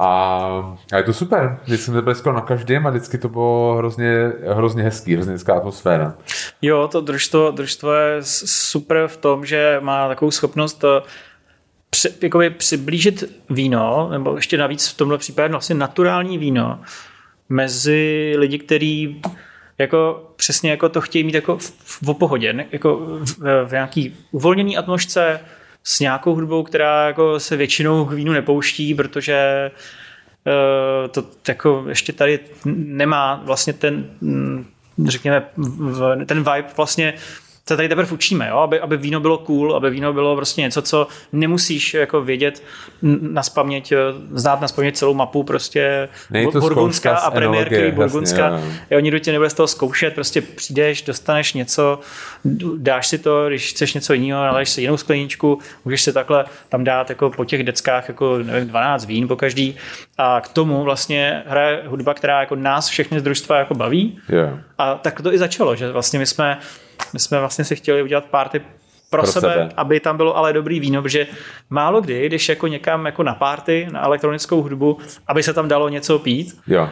A, a je to super. Vždycky jsme byli skoro na každém a vždycky to bylo hrozně, hrozně hezký, hrozně hezká atmosféra. Jo, to družstvo, družstvo je super v tom, že má takovou schopnost eh, při, jakoby přiblížit víno, nebo ještě navíc v tomhle případě vlastně naturální víno, mezi lidi, kteří jako přesně jako to chtějí mít jako v, v pohodě, ne, jako v, v nějaký uvolněný atmosféře s nějakou hudbou, která jako se většinou k vínu nepouští, protože uh, to jako ještě tady nemá vlastně ten, mm, řekněme, ten vibe vlastně se tady teprve učíme, jo? Aby, aby víno bylo cool, aby víno bylo prostě něco, co nemusíš jako vědět na spaměť, znát na spaměť celou mapu prostě Burgundská a premiérky Burgundská. Jo, nikdo tě nebude z toho zkoušet, prostě přijdeš, dostaneš něco, dáš si to, když chceš něco jiného, naleješ si jinou skleničku, můžeš si takhle tam dát jako po těch deckách jako nevím, 12 vín po každý a k tomu vlastně hraje hudba, která jako nás všechny z družstva jako baví. Yeah. A tak to i začalo, že vlastně my jsme my jsme vlastně si chtěli udělat párty pro, pro sebe, sebe, aby tam bylo ale dobrý víno, protože málo kdy, když jako někam jako na párty, na elektronickou hudbu, aby se tam dalo něco pít, jo.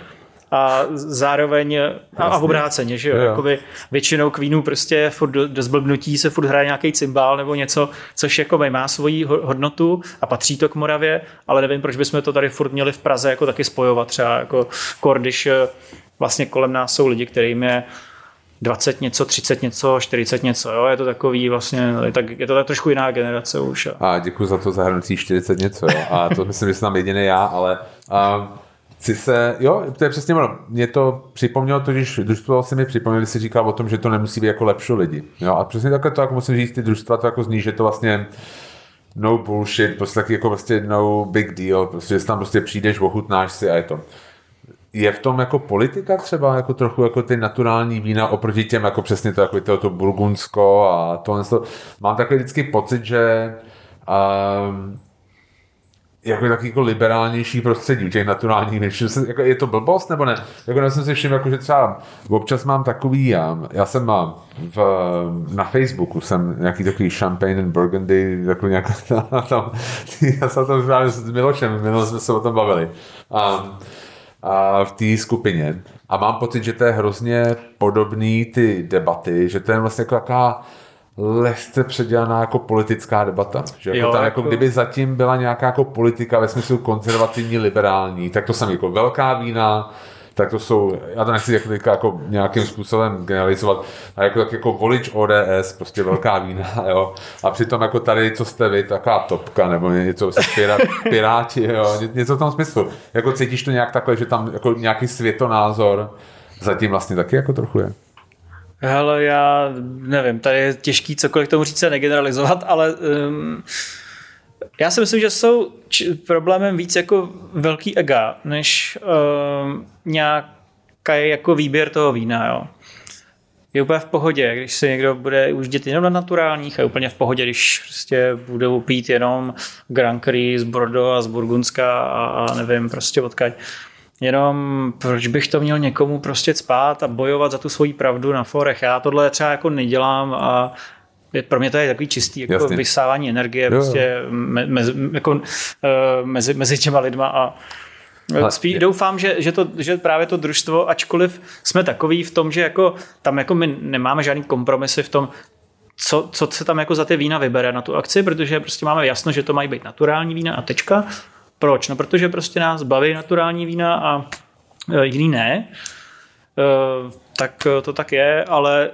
a zároveň a, a obráceně, že jo, jo. Jakoby většinou k vínu prostě furt do, do zblbnutí se furt hraje nějaký cymbál nebo něco, což jako má svoji hodnotu a patří to k Moravě, ale nevím, proč bychom to tady furt měli v Praze jako taky spojovat třeba jako kor, když eh, vlastně kolem nás jsou lidi, kterým je 20 něco, 30 něco, 40 něco, jo, je to takový vlastně, tak je to tak trošku jiná generace už. A děkuji za to zahrnutí 40 něco, jo, a to myslím, že jsem jediný já, ale um, chci se, jo, to je přesně ono, mě to připomnělo to, když družstvo si mi připomněli, si říkal o tom, že to nemusí být jako lepší lidi, jo, a přesně takhle to, jako musím říct, ty družstva to jako zní, že to vlastně no bullshit, prostě taky jako prostě no big deal, prostě, že tam prostě přijdeš, ochutnáš si a je to je v tom jako politika třeba, jako trochu jako ty naturální vína oproti těm, jako přesně to, jako to, to burgundsko a to, to. Mám takový vždycky pocit, že um, jako taky jako liberálnější prostředí u těch naturálních vín. Jako, je to blbost nebo ne? Jako já jsem si všiml, jako, že třeba občas mám takový, já, já jsem mám v, na Facebooku jsem nějaký takový Champagne and Burgundy, jako nějak tam, já jsem tam právě s Milošem, minule jsme se o tom bavili. Um, v té skupině. A mám pocit, že to je hrozně podobný ty debaty, že to je vlastně jako taková lehce předělaná jako politická debata. Že jako jo, tam, jako, jako kdyby zatím byla nějaká jako politika ve smyslu konzervativní, liberální, tak to jsem jako velká vína, tak to jsou, já to nechci jako, jako nějakým způsobem generalizovat, a jako, tak jako volič ODS, prostě velká vína, jo. A přitom jako tady, co jste vy, taková topka, nebo něco, se pirát, piráti, jo, něco v tom smyslu. Jako cítíš to nějak takhle, že tam jako nějaký světonázor zatím vlastně taky jako trochu je. Hele, já nevím, tady je těžký cokoliv k tomu říct a negeneralizovat, ale um, já si myslím, že jsou č- problémem víc jako velký ega, než uh, nějaký jako výběr toho vína, jo. Je úplně v pohodě, když se někdo bude uždět jenom na naturálních, je úplně v pohodě, když prostě budou pít jenom Grand Cru z Bordeaux a z Burgundska a, a nevím, prostě odkaď. Jenom proč bych to měl někomu prostě spát a bojovat za tu svoji pravdu na forech. Já tohle třeba jako nedělám a pro mě to je takový čistý jako Jasně. vysávání energie jo, prostě me, mezi, jako, uh, mezi, mezi těma lidma a Spíš doufám, že, že, to, že právě to družstvo, ačkoliv jsme takový v tom, že jako tam jako my nemáme žádný kompromisy v tom, co, co se tam jako za ty vína vybere na tu akci, protože prostě máme jasno, že to mají být naturální vína a tečka. Proč? No protože prostě nás baví naturální vína a e, jiný ne. E, tak to tak je, ale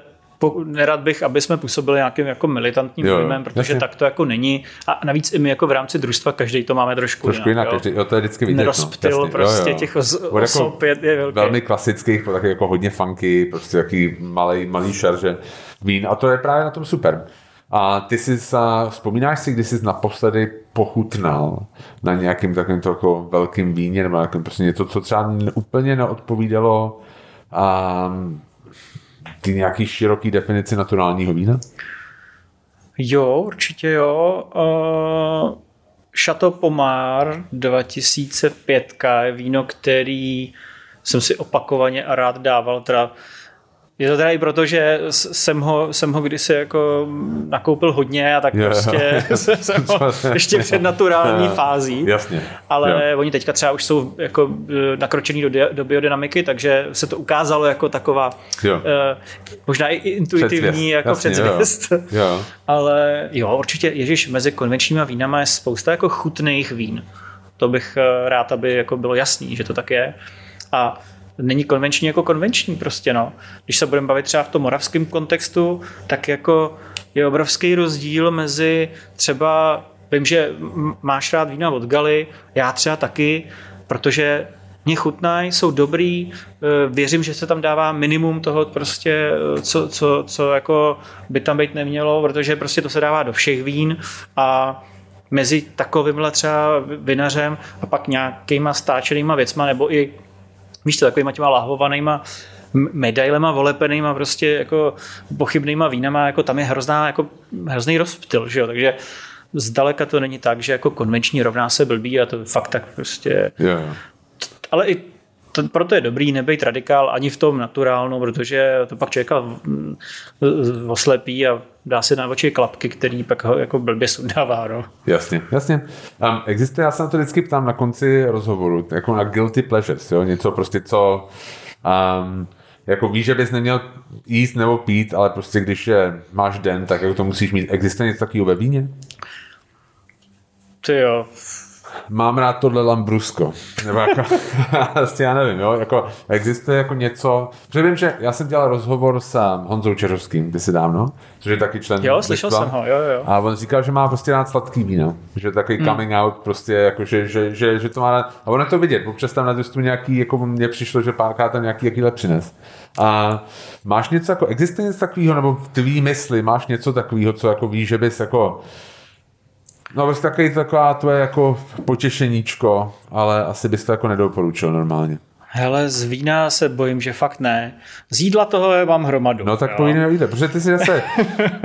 nerad bych, aby jsme působili nějakým jako militantním dojmem, protože jasně. tak to jako není. A navíc i my jako v rámci družstva každý to máme trošku, trošku jinak. jinak jo. jo, to je vždycky vidět. Nerozptyl no, prostě jo, jo. těch os, jako osob je, je velký. Velmi klasických, taky jako hodně funky, prostě jaký malý, malý šarže vín. A to je právě na tom super. A ty jsi, sa, vzpomínáš si, kdy jsi naposledy pochutnal na nějakým takovým jako velkým víně nebo nějakým prostě něco, co třeba úplně neodpovídalo um, ty nějaký široký definici naturálního vína? Jo, určitě jo. Uh, Chateau Pomar 2005 je víno, který jsem si opakovaně a rád dával, teda je to teda i proto, že jsem ho, jsem ho kdysi jako nakoupil hodně a tak yeah. prostě jsem ho ještě před naturální fází. Jasně. Ale yeah. oni teďka třeba už jsou jako e, nakročený do, do biodynamiky, takže se to ukázalo jako taková uh, možná i intuitivní předvěst. jako Jasně, předzvěst. Jo. jo. Ale jo, určitě, ježiš, mezi konvenčníma vínama je spousta jako chutných vín. To bych e, rád, aby jako bylo jasný, že to tak je. A není konvenční jako konvenční prostě, no. Když se budeme bavit třeba v tom moravském kontextu, tak jako je obrovský rozdíl mezi třeba, vím, že máš rád vína od Galy, já třeba taky, protože mě chutnají, jsou dobrý, eh, věřím, že se tam dává minimum toho prostě, eh, co, co, co jako by tam být nemělo, protože prostě to se dává do všech vín a mezi takovýmhle třeba vinařem a pak nějakýma stáčenýma věcma nebo i víš to, takovýma těma lahvovanýma medailema volepenýma prostě jako pochybnýma vínama, jako tam je hrozná, jako hrozný rozptyl, že jo? takže zdaleka to není tak, že jako konvenční rovná se blbý a to fakt tak prostě jo. ale i to, proto je dobrý nebejt radikál ani v tom naturálnu, protože to pak člověka oslepí a dá si na oči klapky, který pak ho jako blbě sundává. No. Jasně, jasně. Um, existuje, já se na to vždycky ptám na konci rozhovoru, jako na guilty pleasures, jo? něco prostě, co um, jako víš, že bys neměl jíst nebo pít, ale prostě když je, máš den, tak jako to musíš mít. Existuje něco takového ve víně? Ty jo, Mám rád tohle Lambrusko. Nebo jako, vlastně já nevím, jo, jako existuje jako něco, protože vím, že já jsem dělal rozhovor s um, Honzou Čeřovským kdysi dávno, což je taky člen jo, slyšel jsem ho, jo, jo. A on říkal, že má prostě rád sladký víno. Že je takový Hmm. coming out, prostě jako, že, že, že, že to má rád. A ono je to vidět, občas tam na družstvu nějaký, jako mně přišlo, že párkrát tam nějaký jakýhle přines. A máš něco jako, existuje něco takového, nebo v tvý mysli máš něco takového, co jako víš, že bys jako No, prostě takový, taková tvoje jako potěšeníčko, ale asi bys to jako nedoporučil normálně. Hele, z vína se bojím, že fakt ne. Z jídla toho je mám hromadu. No tak jo. po jiné jde, protože ty si zase,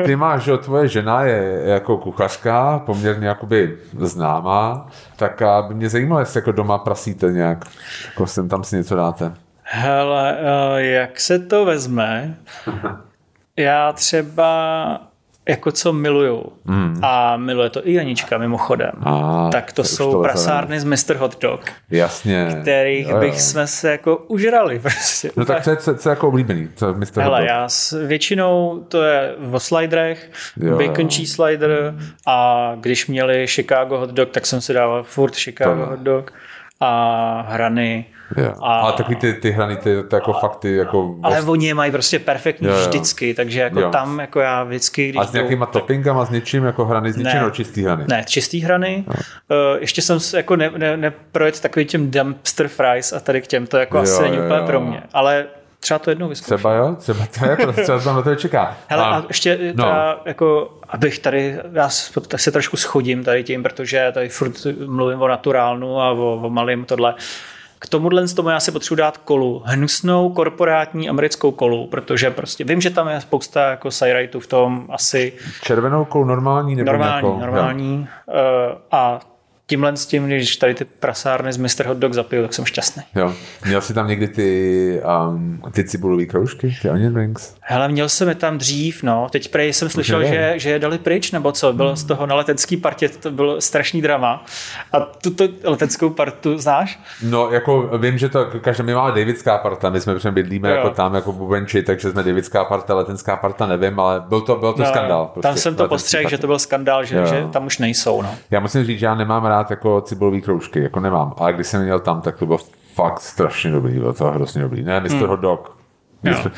ty máš, že tvoje žena je jako kuchařka, poměrně jakoby známá, tak a by mě zajímalo, jestli jako doma prasíte nějak, jako sem tam si něco dáte. Hele, eh, jak se to vezme? Já třeba jako co miluju mm. a miluje to i Janička mimochodem, A, tak to jsou to prasárny z Mr. Hot Dog, Jasně. kterých Jo, jo. bych jsme se jako užrali. Prostě. No tak co je, co, co je jako oblíbený? Co je Mr. Hele, Hot Dog? já s, většinou to je o sliderech, Jo, bacon jo. cheese slider a když měli Chicago hot dog, tak jsem si dával furt Chicago To jo. hot dog a hrany. Jo. A- Ale takový ty, ty hrany, ty, ty jako fakt ty jako... Ale oni je mají prostě perfektní jo. vždycky, takže jako Jo. tam jako já vždycky, když a s nějakýma jdu, toppingama, s něčím, jako hrany z Ne. ničeho, čistý hrany. ne, čistý hrany. No. Uh, ještě jsem se jako ne, ne, neprojet takový těm dumpster fries a tady k těm, to jako Jo, asi není jo, úplně jo. pro mě. Ale třeba to jednou vyzkouším. Třeba jo, třeba to je, prostě třeba tam na to čeká. Hele, a ještě no. teda, jako, abych tady, já s- se trošku schodím tady tím, protože tady furt mluvím o naturálnu a o, o malým tohle. K tomuhle z tomu já si potřebuji dát kolu. Hnusnou korporátní americkou kolu, protože prostě vím, že tam je spousta jako sajrajtů v tom asi Červenou kolu normální nebo normální, nějakou? normální. Uh, a tímhle s tím, když tady ty prasárny z Mr. Hot Dog zapiju, tak jsem šťastný. Jo. Měl jsi tam někdy ty, um, ty cibulové kroužky, ty onion rings? Hele, měl jsem je tam dřív, no. Teď prej jsem slyšel, je. že, že je dali pryč, nebo co. Bylo z toho na letecký partě, to bylo strašný drama. A tuto leteckou partu znáš? No, jako vím, že to každý, my máme Davidská parta, my jsme přem bydlíme Jo. jako tam, jako bubenči, takže jsme Davidská parta, letenská parta, nevím, ale byl to, byl to skandál. No, tam jsem to postřehl, že to byl skandál, že, Jo. že tam už nejsou, no. Já musím říct, že já nemám rád jako cibulový kroužky, jako nemám, ale když jsem měl tam, tak to bylo fakt strašně dobrý, bylo to hrozně dobrý. Ne, Mr. Hmm. Hot Dog. Jo. Mr.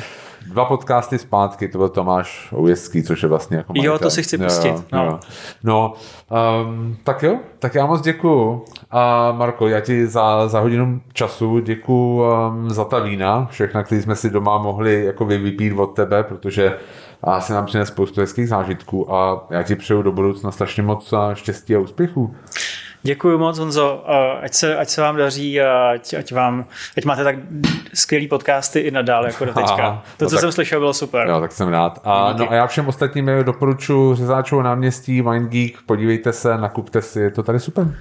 Dva podcasty zpátky, to byl Tomáš Oujeský, což je vlastně jako Jo, majitel. to si chci pustit, no. Jo. no um, tak jo, tak já moc děkuju. A Marko, já ti za, za hodinu času děkuju um, za ta vína, všechna, které jsme si doma mohli jako vypít od tebe, protože a si nám přines spoustu hezkých zážitků a já ti přeju do budoucna strašně moc štěstí a úspěchů. Děkuji moc, Honzo. Ať se, ať se vám daří a ať, ať, vám, ať máte tak skvělý podcasty i nadále jako do teďka. Aha, To, no co tak- jsem slyšel, bylo super. Jo, tak jsem rád. A, Díky. no a já všem ostatním doporučuji Řezáčovo náměstí, Wine Geek, podívejte se, nakupte si, je to tady super.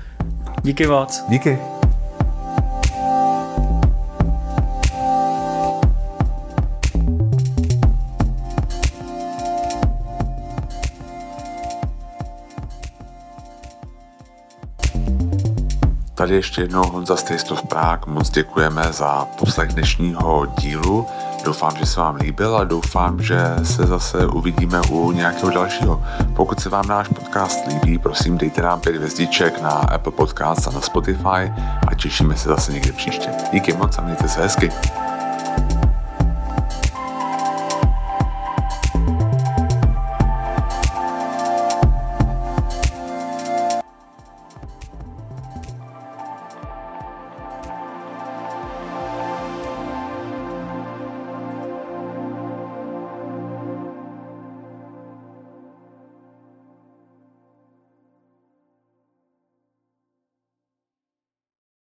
Díky moc. Díky. Tady ještě jednou Honza z Taste of Prague. Moc děkujeme za poslech dnešního dílu. Doufám, že se vám líbil a doufám, že se zase uvidíme u nějakého dalšího. Pokud se vám náš podcast líbí, prosím dejte nám pět hvězdiček na Apple Podcast a na Spotify a těšíme se zase někde příště. Díky moc a mějte se hezky.